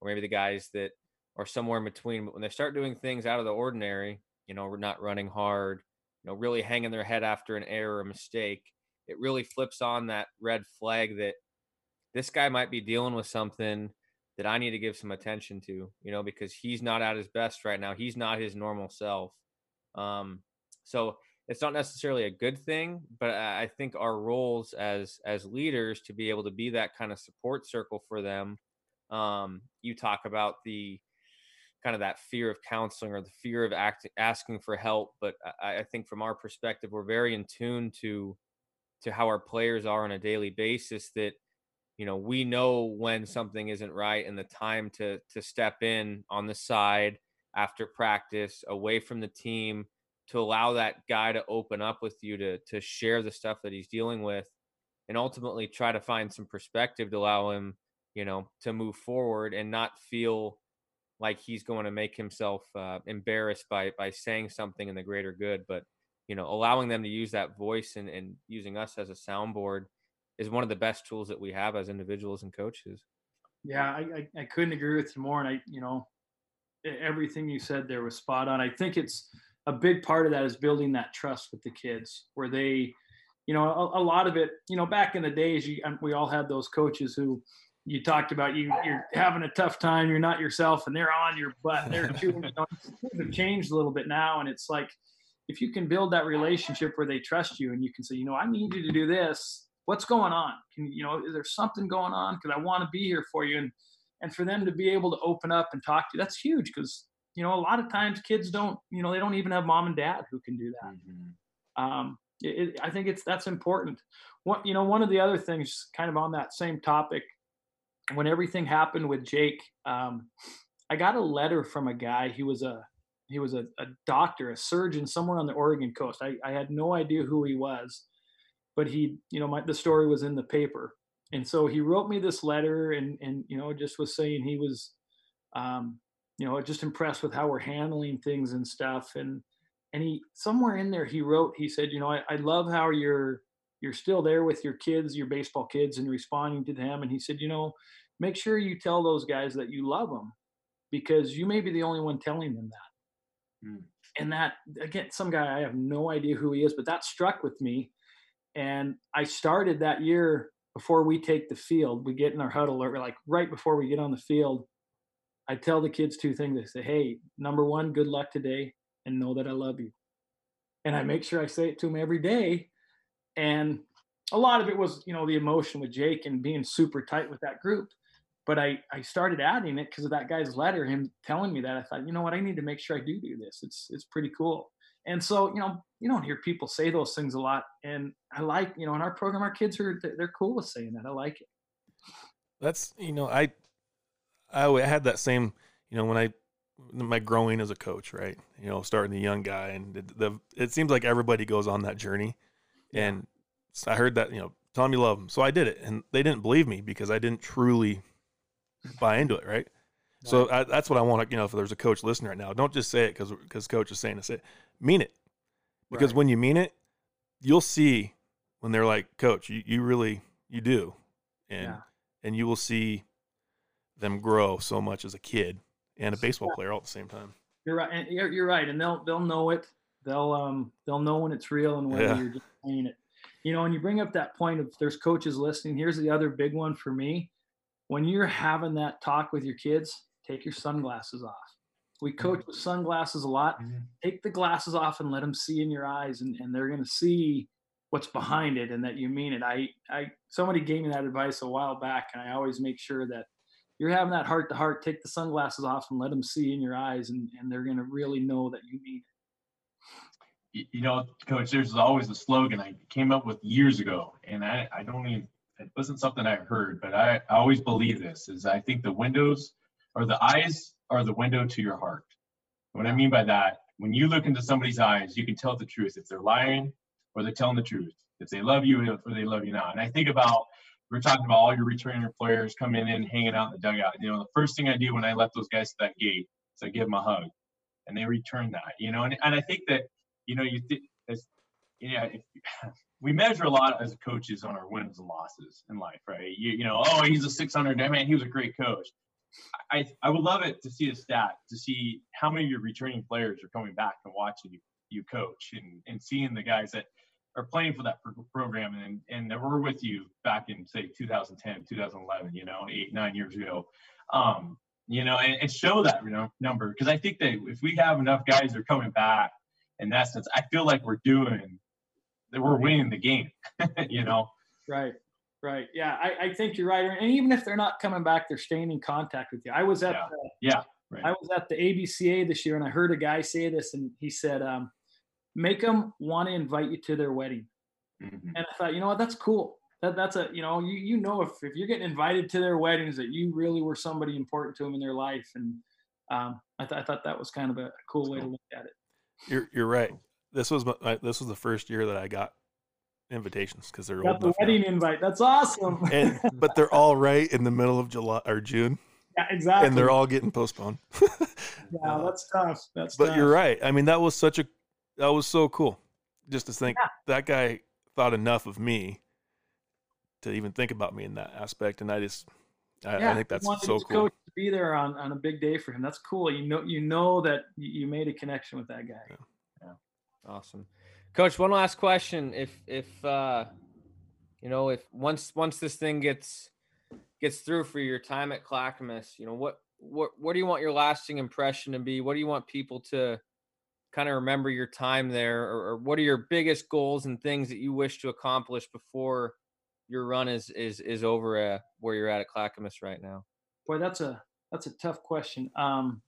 C: or maybe the guys that are somewhere in between. But when they start doing things out of the ordinary, you know, we're not running hard, you know, really hanging their head after an error or mistake, it really flips on that red flag that this guy might be dealing with something that I need to give some attention to, you know, because he's not at his best right now. He's not his normal self. Um, so it's not necessarily a good thing, but I think our roles as as leaders to be able to be that kind of support circle for them. Um, you talk about the kind of that fear of counseling or the fear of act, asking for help. But I, I, think from our perspective, we're very in tune to to how our players are on a daily basis. That you know we know when something isn't right and the time to to step in on the side after practice, away from the team, to allow that guy to open up with you to to share the stuff that he's dealing with and ultimately try to find some perspective to allow him you know to move forward and not feel like he's going to make himself uh, embarrassed by by saying something in the greater good but you know allowing them to use that voice and, and using us as a soundboard is one of the best tools that we have as individuals and coaches.
B: Yeah I, I, I couldn't agree with you more and i you know everything you said there was spot on. I think it's a big part of that is building that trust with the kids where they you know a, a lot of it you know back in the days you, we all had those coaches who you talked about you you're having a tough time you're not yourself and they're on your butt they're chewing you. Know, have changed a little bit now and it's like if you can build that relationship where they trust you and you can say you know i need you to do this. What's going on? Can you know is there something going on? Because i want to be here for you. And and for them to be able to open up and talk to you that's huge because you know a lot of times kids don't you know they don't even have mom and dad who can do that. Mm-hmm. um, it, it, i think it's that's important. What you know one of the other things kind of on that same topic when everything happened with jake um, i got a letter from a guy. He was a he was a, a doctor a surgeon somewhere on the oregon coast I, I had no idea who he was but he you know my, the story was in the paper and so he wrote me this letter and and you know just was saying he was um, you know, just impressed with how we're handling things and stuff. And and he somewhere in there he wrote, he said, you know, I, I love how you're you're still there with your kids, your baseball kids, and responding to them. And he said, you know, make sure you tell those guys that you love them because you may be the only one telling them that. Mm. And that again, some guy I have no idea who he is, but that struck with me. And I started that year before we take the field. We get in our huddle, or like right before we get on the field. I tell the kids two things. I say, hey, number one, good luck today and know that I love you. And I make sure I say it to them every day. And a lot of it was, you know, the emotion with Jake and being super tight with that group. But I, I started adding it because of that guy's letter, him telling me that. I thought, you know what, I need to make sure I do do this. It's it's pretty cool. And so, you know, you don't hear people say those things a lot. And I like, you know, in our program, our kids are they're cool with saying that. I like it.
A: That's you know, I I had that same, you know, when I my growing as a coach, right? You know, starting the young guy, and the, the it seems like everybody goes on that journey, and so I heard that you know, tell them you love them, so I did it, and they didn't believe me because I didn't truly buy into it, right? So I, that's what I want to, you know, if there's a coach listening right now, don't just say it because because coach is saying to say it, mean it, because right. when you mean it, you'll see when they're like, coach, you, you really you do, and yeah. and you will see them grow so much as a kid and a baseball player all at the same time.
B: You're right. And you're, you're right. And they'll, they'll know it. They'll, um, they'll know when it's real and when yeah. you're just playing it. You know, and you bring up that point of there's coaches listening. Here's the other big one for me. When you're having that talk with your kids, take your sunglasses off. We coach with sunglasses a lot. Mm-hmm. Take the glasses off and let them see in your eyes, and, and they're going to see what's behind it and that you mean it. I, I, somebody gave me that advice a while back, and I always make sure that you're having that heart to heart, take the sunglasses off and let them see in your eyes, and, and they're going to really know that you mean
D: it. You know, coach, there's always a slogan I came up with years ago, and I, I don't even, it wasn't something I heard, but I, I always believe this is I think the windows or the eyes are the window to your heart. What I mean by that, when you look into somebody's eyes, you can tell the truth if they're lying or they're telling the truth, if they love you or they love you not. And I think about we're talking about all your returning players coming in, hanging out in the dugout. You know, the first thing I do when I let those guys to that gate is I give them a hug, and they return that. You know, and, and I think that you know you th- as yeah, if, we measure a lot as coaches on our wins and losses in life, right? You, you know, oh, he's a 600 man, he was a great coach. I I would love it to see a stat to see how many of your returning players are coming back and watching you you coach and and seeing the guys that are playing for that program and and that were with you back in say 2010 2011 you know eight nine years ago um you know and, and show that you know number because i think that if we have enough guys that are coming back in that sense i feel like we're doing that we're winning the game you know
B: right right yeah I, I think you're right and even if they're not coming back they're staying in contact with you i was at
D: yeah,
B: the,
D: yeah right. i
B: was at the abca this year and i heard a guy say this and he said um make them want to invite you to their wedding. Mm-hmm. And I thought, you know what, that's cool. That that's a you know you you know if if you're getting invited to their weddings that you really were somebody important to them in their life and um, I, th- I, thought that was kind of a cool way to look at it.
A: You're you're right. This was my, this was the first year that I got invitations because they're
B: got the wedding now. invite. That's awesome.
A: and, but they're all right in the middle of July or June.
B: Yeah, exactly.
A: And they're all getting postponed.
B: yeah, uh, that's tough. That's
A: but
B: tough.
A: you're right. I mean, that was such a that was so cool. Just to think
B: Yeah.
A: that guy thought enough of me to even think about me in that aspect, and I just I,
B: yeah,
A: I think that's so cool.
B: To be there on, on a big day for him. That's cool. You know, you know that you made a connection with that guy.
C: Awesome. Coach, one last question. If if uh you know, if once once this thing gets gets through for your time at Clackamas, you know, what what what do you want your lasting impression to be? What do you want people to kind of remember your time there or, or what are your biggest goals and things that you wish to accomplish before your run is is is over at where you're at at Clackamas right now?
B: Boy, that's a that's a tough question. Um,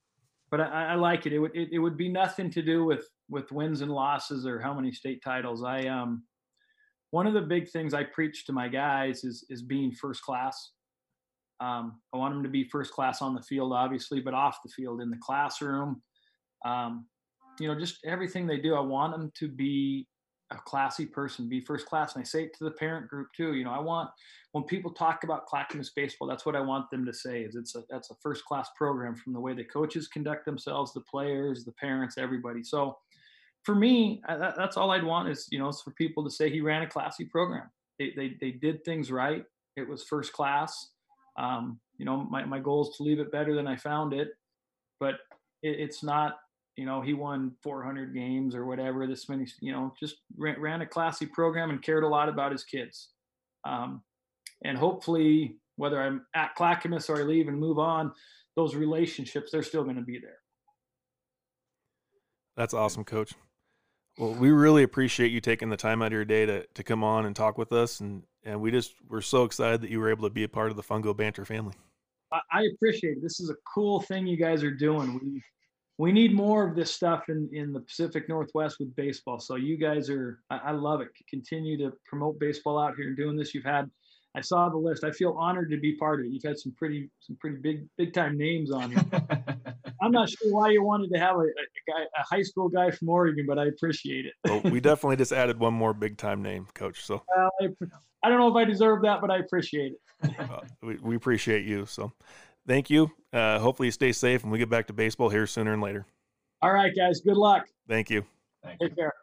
B: but I, I like it. It would it, it would be nothing to do with with wins and losses or how many state titles. I um one of the big things I preach to my guys is is being first class. Um, I want them to be first class on the field, obviously, but off the field in the classroom. Um, you know, just everything they do. I want them to be a classy person, be first class. And I say it to the parent group too. You know, I want when people talk about Clackamas baseball, that's what I want them to say is it's a that's a first class program from the way the coaches conduct themselves, the players, the parents, everybody. So for me, I, that, that's all I'd want is you know for people to say he ran a classy program. They they, they did things right. It was first class. Um, you know, my my goal is to leave it better than I found it, but it, it's not you know, he won 400 games or whatever, this many, you know, just ran, ran a classy program and cared a lot about his kids. Um, and hopefully, whether I'm at Clackamas or I leave and move on, those relationships, they're still going to be there.
A: That's awesome, Coach. Well, we really appreciate you taking the time out of your day to, to come on and talk with us, and and we just we're so excited that you were able to be a part of the Fungo Banter family.
B: I, appreciate it. This is a cool thing you guys are doing. We we need more of this stuff in in the Pacific Northwest with baseball. So you guys are I, I love it. Continue to promote baseball out here and doing this. You've had I saw the list. I feel honored to be part of it. You've had some pretty some pretty big big time names on here. I'm not sure why you wanted to have a, a, guy a high school guy from Oregon, but I appreciate it.
A: well, we definitely just added one more big time name, Coach. So
B: uh, I, I, don't know if I deserve that, but I appreciate it.
A: uh, we, we appreciate you. So thank you. Uh, hopefully you stay safe and we get back to baseball here sooner and later.
B: All right, guys. Good luck.
A: Thank you.
D: Thank
B: Take care.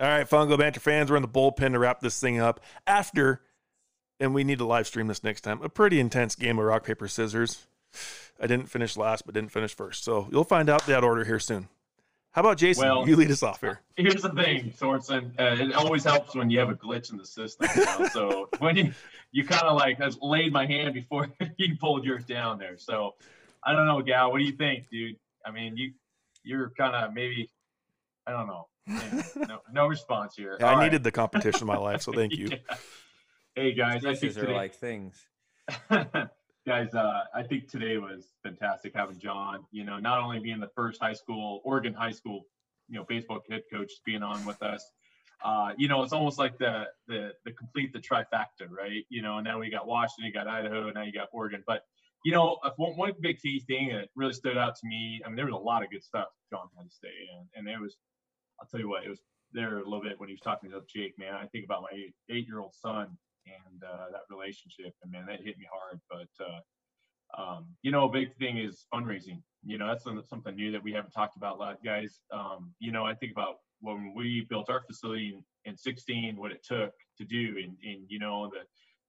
A: All right, Fungo Banter fans, we're in the bullpen to wrap this thing up after, and we need to live stream this next time, a pretty intense game of rock, paper, scissors. I didn't finish last, but didn't finish first. So you'll find out that order here soon. How about Jason?
D: Well,
A: you lead us off here.
D: Here's the thing, Sorensen. Uh, it always helps when you have a glitch in the system. You know? so when you you kind of like has laid my hand before you pulled yours down there. So I don't know, Gal. What do you think, dude? I mean, you you're kind of maybe I don't know. Yeah, no, no response here.
A: Yeah, I
D: All
A: needed the competition in my life, so thank you.
D: Yeah. Hey guys, I think
C: These are
D: today,
C: like things.
D: Guys, uh, I think today was fantastic having John. You know, not only being the first high school, Oregon high school, you know, baseball head coach being on with us. Uh, you know, it's almost like the the the complete the trifecta, right? You know, and now we got Washington, you got Idaho, and now you got Oregon. But you know, one, one big key thing that really stood out to me. I mean, there was a lot of good stuff John had to say, and and it was, I'll tell you what, it was there a little bit when he was talking to Jake. Man, I think about my eight-year-old son and uh, that relationship, and man, that hit me hard. But uh, um, you know, a big thing is fundraising. You know, that's something, new that we haven't talked about a lot, guys. Um, you know, I think about when we built our facility in, in 16, what it took to do, and, and you know, that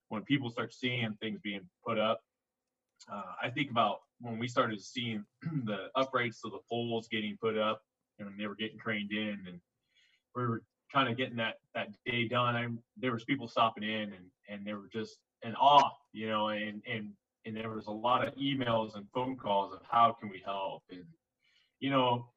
D: when people start seeing things being put up, uh, I think about when we started seeing the uprights of the poles getting put up, and they were getting craned in, and we were kind of getting that that day done. I there was people stopping in, and and they were just in awe, you know, and and and there was a lot of emails and phone calls of how can we help, and you know,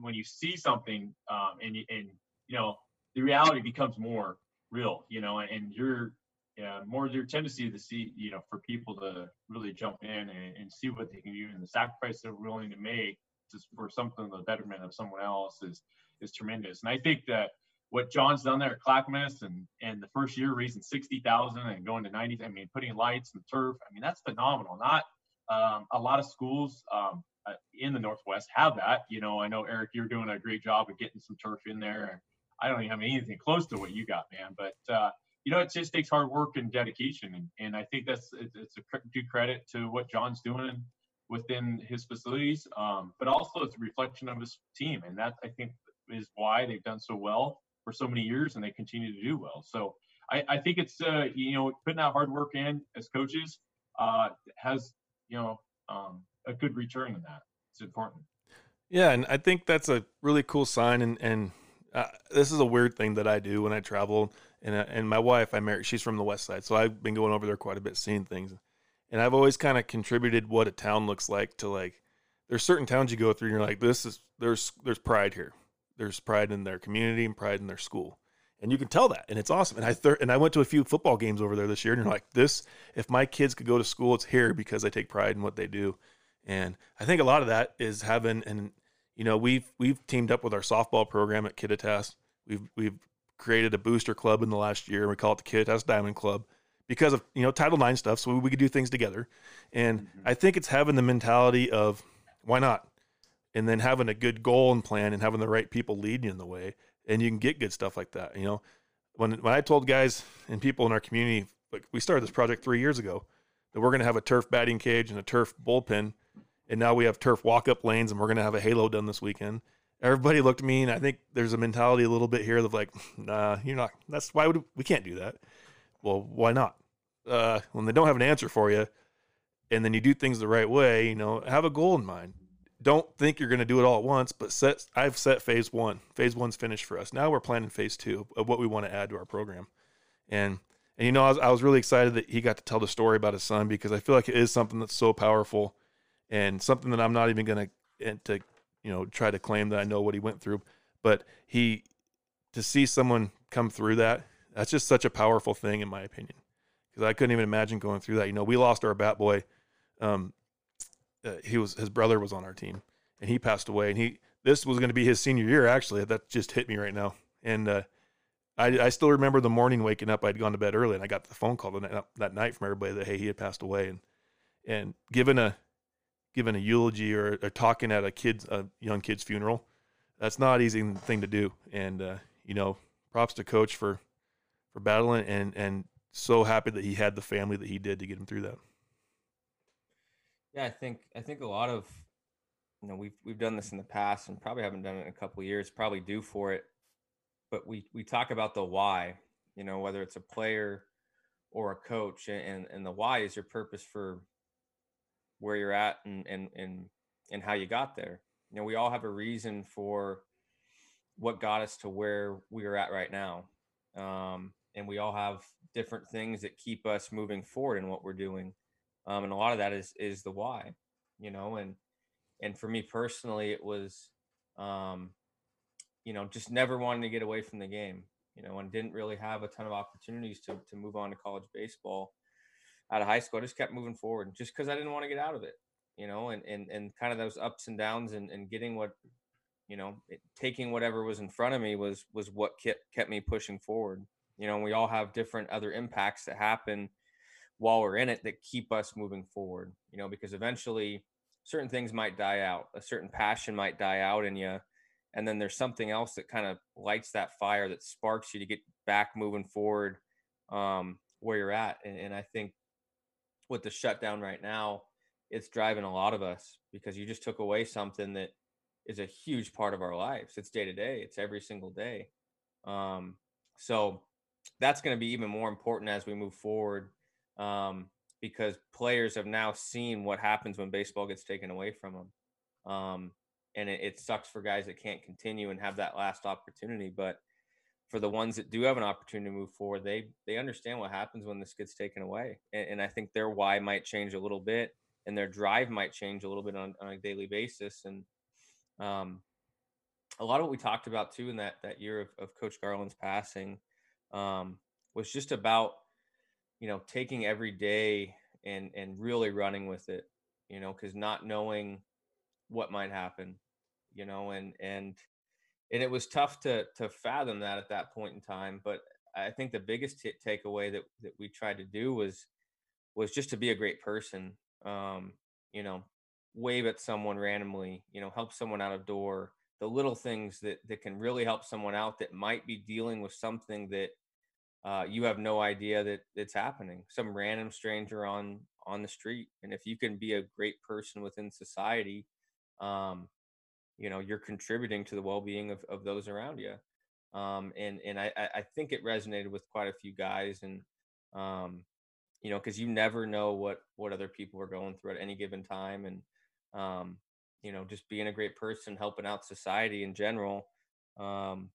D: when you see something, um, and and you know, the reality becomes more real, you know, and you're yeah, more your tendency to see, you know, for people to really jump in and, and see what they can do and the sacrifice they're willing to make just for something the betterment of someone else is is tremendous. And I think that what John's done there at Clackamas and and the first year raising sixty thousand and going to ninety. I mean, putting lights and turf. I mean, that's phenomenal. Not um, a lot of schools um, uh, in the Northwest have that. You know, I know Eric, you're doing a great job of getting some turf in there. I don't even have anything close to what you got, man. But uh, you know, it just takes hard work and dedication, and, and I think that's it's a due credit to what John's doing within his facilities, um, but also it's a reflection of his team, and that I think is why they've done so well for so many years, and they continue to do well. So I, I think it's uh, you know putting that hard work in as coaches uh, has you know um, a good return in that. It's important.
A: Yeah, and I think that's a really cool sign. And and uh, this is a weird thing that I do when I travel. And uh, and my wife, I married. She's from the west side, so I've been going over there quite a bit, seeing things. And I've always kind of contributed what a town looks like to like. There's certain towns you go through, and you're like, this is there's there's pride here. There's pride in their community and pride in their school. And you can tell that and it's awesome. And i th- and i went to a few football games over there this year and you're like this if my kids could go to school it's here because they take pride in what they do. And i think a lot of that is having and you know we've we've teamed up with our softball program at Kittitas. we've we've created a booster club in the last year and we call it the Kittitas diamond club because of you know title ix stuff so we, we could do things together. And mm-hmm. i think it's having the mentality of why not and then having a good goal and plan and having the right people lead you in the way and you can get good stuff like that. You know, when when I told guys and people in our community, like we started this project three years ago, that we're going to have a turf batting cage and a turf bullpen, and now we have turf walk up lanes, and we're going to have a halo done this weekend. Everybody looked at me, and I think there's a mentality a little bit here of like, nah, you're not. That's why would we can't do that. Well, why not? Uh, when they don't have an answer for you, and then you do things the right way, you know, have a goal in mind don't think you're going to do it all at once, but set I've set phase one. Phase one's finished for us. Now we're planning phase two of what we want to add to our program. And and you know, I was, I was really excited that he got to tell the story about his son because I feel like it is something that's so powerful and something that I'm not even going to to you know try to claim that I know what he went through, but he to see someone come through that that's just such a powerful thing in my opinion because I couldn't even imagine going through that. You know, we lost our bat boy um, uh, he was his brother was on our team, and he passed away. And he this was going to be his senior year. Actually, that just hit me right now. And uh, I, I still remember the morning waking up. I'd gone to bed early, and I got the phone call that, that night from everybody that hey, he had passed away. And and given a given a eulogy or, or talking at a kid's a young kid's funeral, that's not an easy thing to do. And uh, you know, props to coach for for battling and and so happy that he had the family that he did to get him through that.
C: Yeah, I think I think a lot of you know we've we've done this in the past and probably haven't done it in a couple years. Probably due for it, but we we talk about the why. You know, whether it's a player or a coach, and and the why is your purpose for where you're at and and and and how you got there. You know, we all have a reason for what got us to where we are at right now. Um, and we all have different things that keep us moving forward in what we're doing um, and a lot of that is is the why you know and and for me personally it was um, you know just never wanting to get away from the game you know and didn't really have a ton of opportunities to to move on to college baseball out of high school. I just kept moving forward just because i didn't want to get out of it you know and and and kind of those ups and downs and, and getting what you know it, taking whatever was in front of me was was what kept kept me pushing forward you know and we all have different other impacts that happen while we're in it that keep us moving forward you know because eventually certain things might die out a certain passion might die out in you and then there's something else that kind of lights that fire that sparks you to get back moving forward um, where you're at and, and i think with the shutdown right now it's driving a lot of us because you just took away something that is a huge part of our lives. It's day to day it's every single day um, so that's going to be even more important as we move forward um, because players have now seen what happens when baseball gets taken away from them. Um, and it, it, sucks for guys that can't continue and have that last opportunity. But for the ones that do have an opportunity to move forward, they they understand what happens when this gets taken away, and, and I think their why might change a little bit, and their drive might change a little bit on, on a daily basis. And um, a lot of what we talked about too in that that year of, of Coach Garland's passing um, was just about you know, taking every day and and really running with it, you know, because not knowing what might happen, you know, and and and it was tough to to fathom that at that point in time. But I think the biggest t- takeaway that that we tried to do was was just to be a great person. Um, you know, wave at someone randomly. You know, help someone out of door. The little things that that can really help someone out that might be dealing with something that uh, you have no idea that it's happening. Some random stranger on on the street, and if you can be a great person within society, um, you know you're contributing to the well-being of, of those around you um, and and I, I think it resonated with quite a few guys and um, you know because you never know what what other people are going through at any given time and um, you know just being a great person helping out society in general um,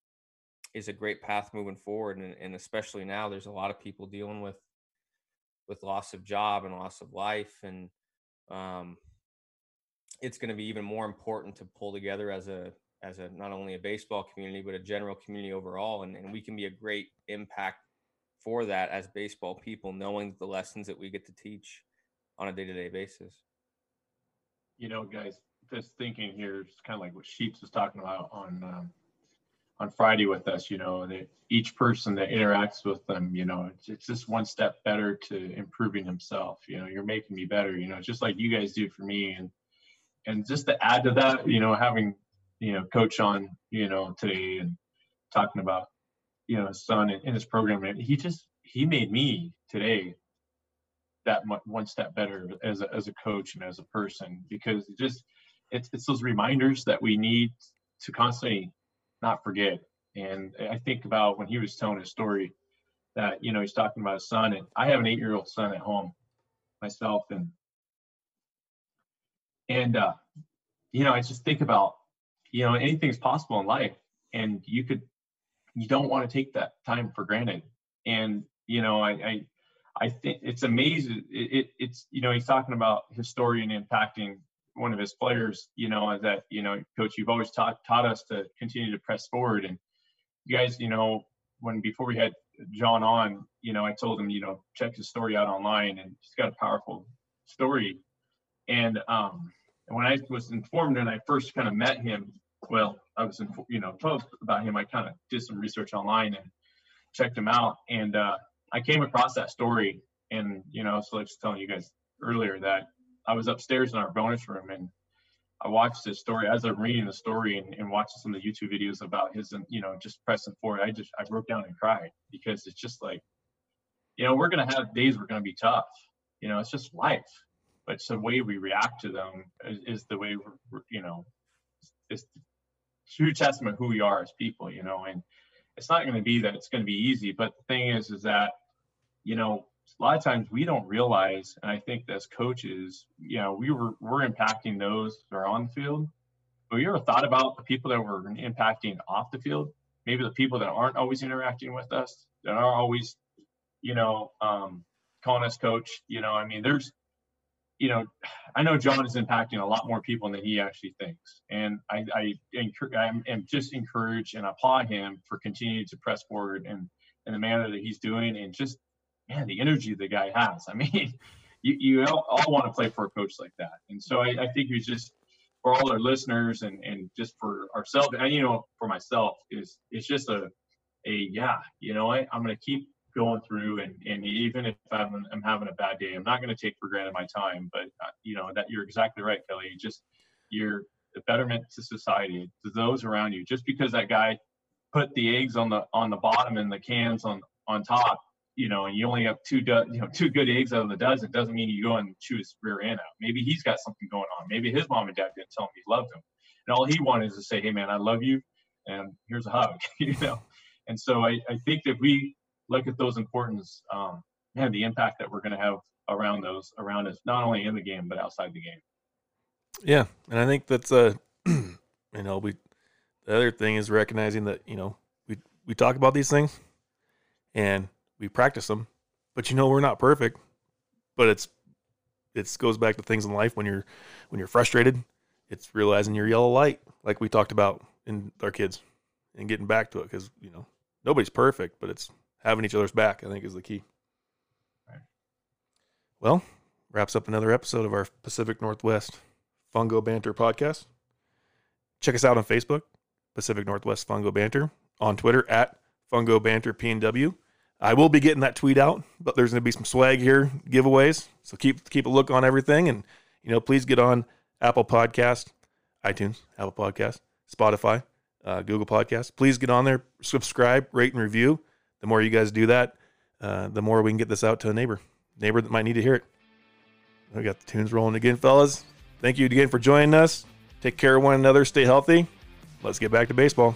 C: is a great path moving forward and, and especially now there's a lot of people dealing with with loss of job and loss of life and um, it's going to be even more important to pull together as a as a not only a baseball community but a general community overall and, and we can be a great impact for that as baseball people knowing the lessons that we get to teach on a day-to-day basis.
D: You know guys just thinking here is kind of like what sheets was talking about on um, on friday with us you know that each person that interacts with them you know it's, it's just one step better to improving himself you know you're making me better you know just like you guys do for me. And and just to add to that, you know, having you know coach on you know today and talking about you know his son in, his program, and he just he made me today that much, one step better as a, as a coach and as a person because it just it's it's those reminders that we need to constantly not forget. And I think about when he was telling his story that you know he's talking about his son, and I have an eight year old son at home myself, and and, uh, you know, I just think about, you know, anything's possible in life and you could, you don't want to take that time for granted. And, you know, I, I, I think it's amazing. It, it, it's, you know, he's talking about historian impacting one of his players, you know, that, you know, coach, you've always taught, taught us to continue to press forward. And you guys, you know, when before we had John on, you know, I told him, you know, check his story out online and he's got a powerful story and um, when I was informed and I first kind of met him, well, I was, in, you know, told about him. I kind of did some research online and checked him out, and uh, I came across that story. And you know, so I was telling you guys earlier that I was upstairs in our bonus room and I watched his story as I'm reading the story and, and watching some of the YouTube videos about his, and you know, just pressing forward. I just I broke down and cried because it's just like, you know, we're gonna have days we're gonna be tough. You know, it's just life but it's the way we react to them is, is the way we're, you know it's true testament who we are as people you know and it's not going to be that it's going to be easy but the thing is is that you know a lot of times we don't realize and i think as coaches you know we were we're impacting those that are on the field. But you ever thought about the people that we're impacting off the field? Maybe the people that aren't always interacting with us that are always you know um, calling us coach you know i mean there's you know, I know John is impacting a lot more people than he actually thinks, and I, I, I am just encourage and applaud him for continuing to press forward and in the manner that he's doing, and just man, the energy the guy has. I mean, you, you all, all want to play for a coach like that, and so I, I think he's just for all our listeners and and just for ourselves, and you know, for myself is it's just a a yeah, you know what, I'm gonna keep going through and, and even if I'm, I'm having a bad day i'm not going to take for granted my time but uh, you know that you're exactly right kelly. You just you're a betterment to society to those around you. Just because that guy put the eggs on the on the bottom and the cans on on top you know and you only have two do, you know two good eggs out of the dozen doesn't mean you go and chew his rear end out maybe he's got something going on maybe his mom and dad didn't tell him he loved him and all he wanted is to say hey man i love you and here's a hug you know and so I, I think that we look at those importance um, and the impact that we're going to have around those around us, not only in the game but outside the game.
A: Yeah, and I think that's a, you know, we. The other thing is recognizing that you know we we talk about these things, and we practice them, but you know we're not perfect. But it's it goes back to things in life when you're when you're frustrated, it's realizing your yellow light, like we talked about in our kids, and getting back to it because you know nobody's perfect, but it's having each other's back, I think, is the key. Right. Well, wraps up another episode of our Pacific Northwest Fungo Banter podcast. Check us out on Facebook, Pacific Northwest Fungo Banter on Twitter at Fungo Banter PNW. I will be getting that tweet out, but there's going to be some swag here, giveaways. So keep keep a look on everything, and you know, please get on Apple Podcast, iTunes, Apple Podcast, Spotify, uh, Google Podcast. Please get on there, subscribe, rate, and review. The more you guys do that, uh, the more we can get this out to a neighbor, neighbor that might need to hear it. We got the tunes rolling again, fellas. Thank you again for joining us. Take care of one another. Stay healthy. Let's get back to baseball.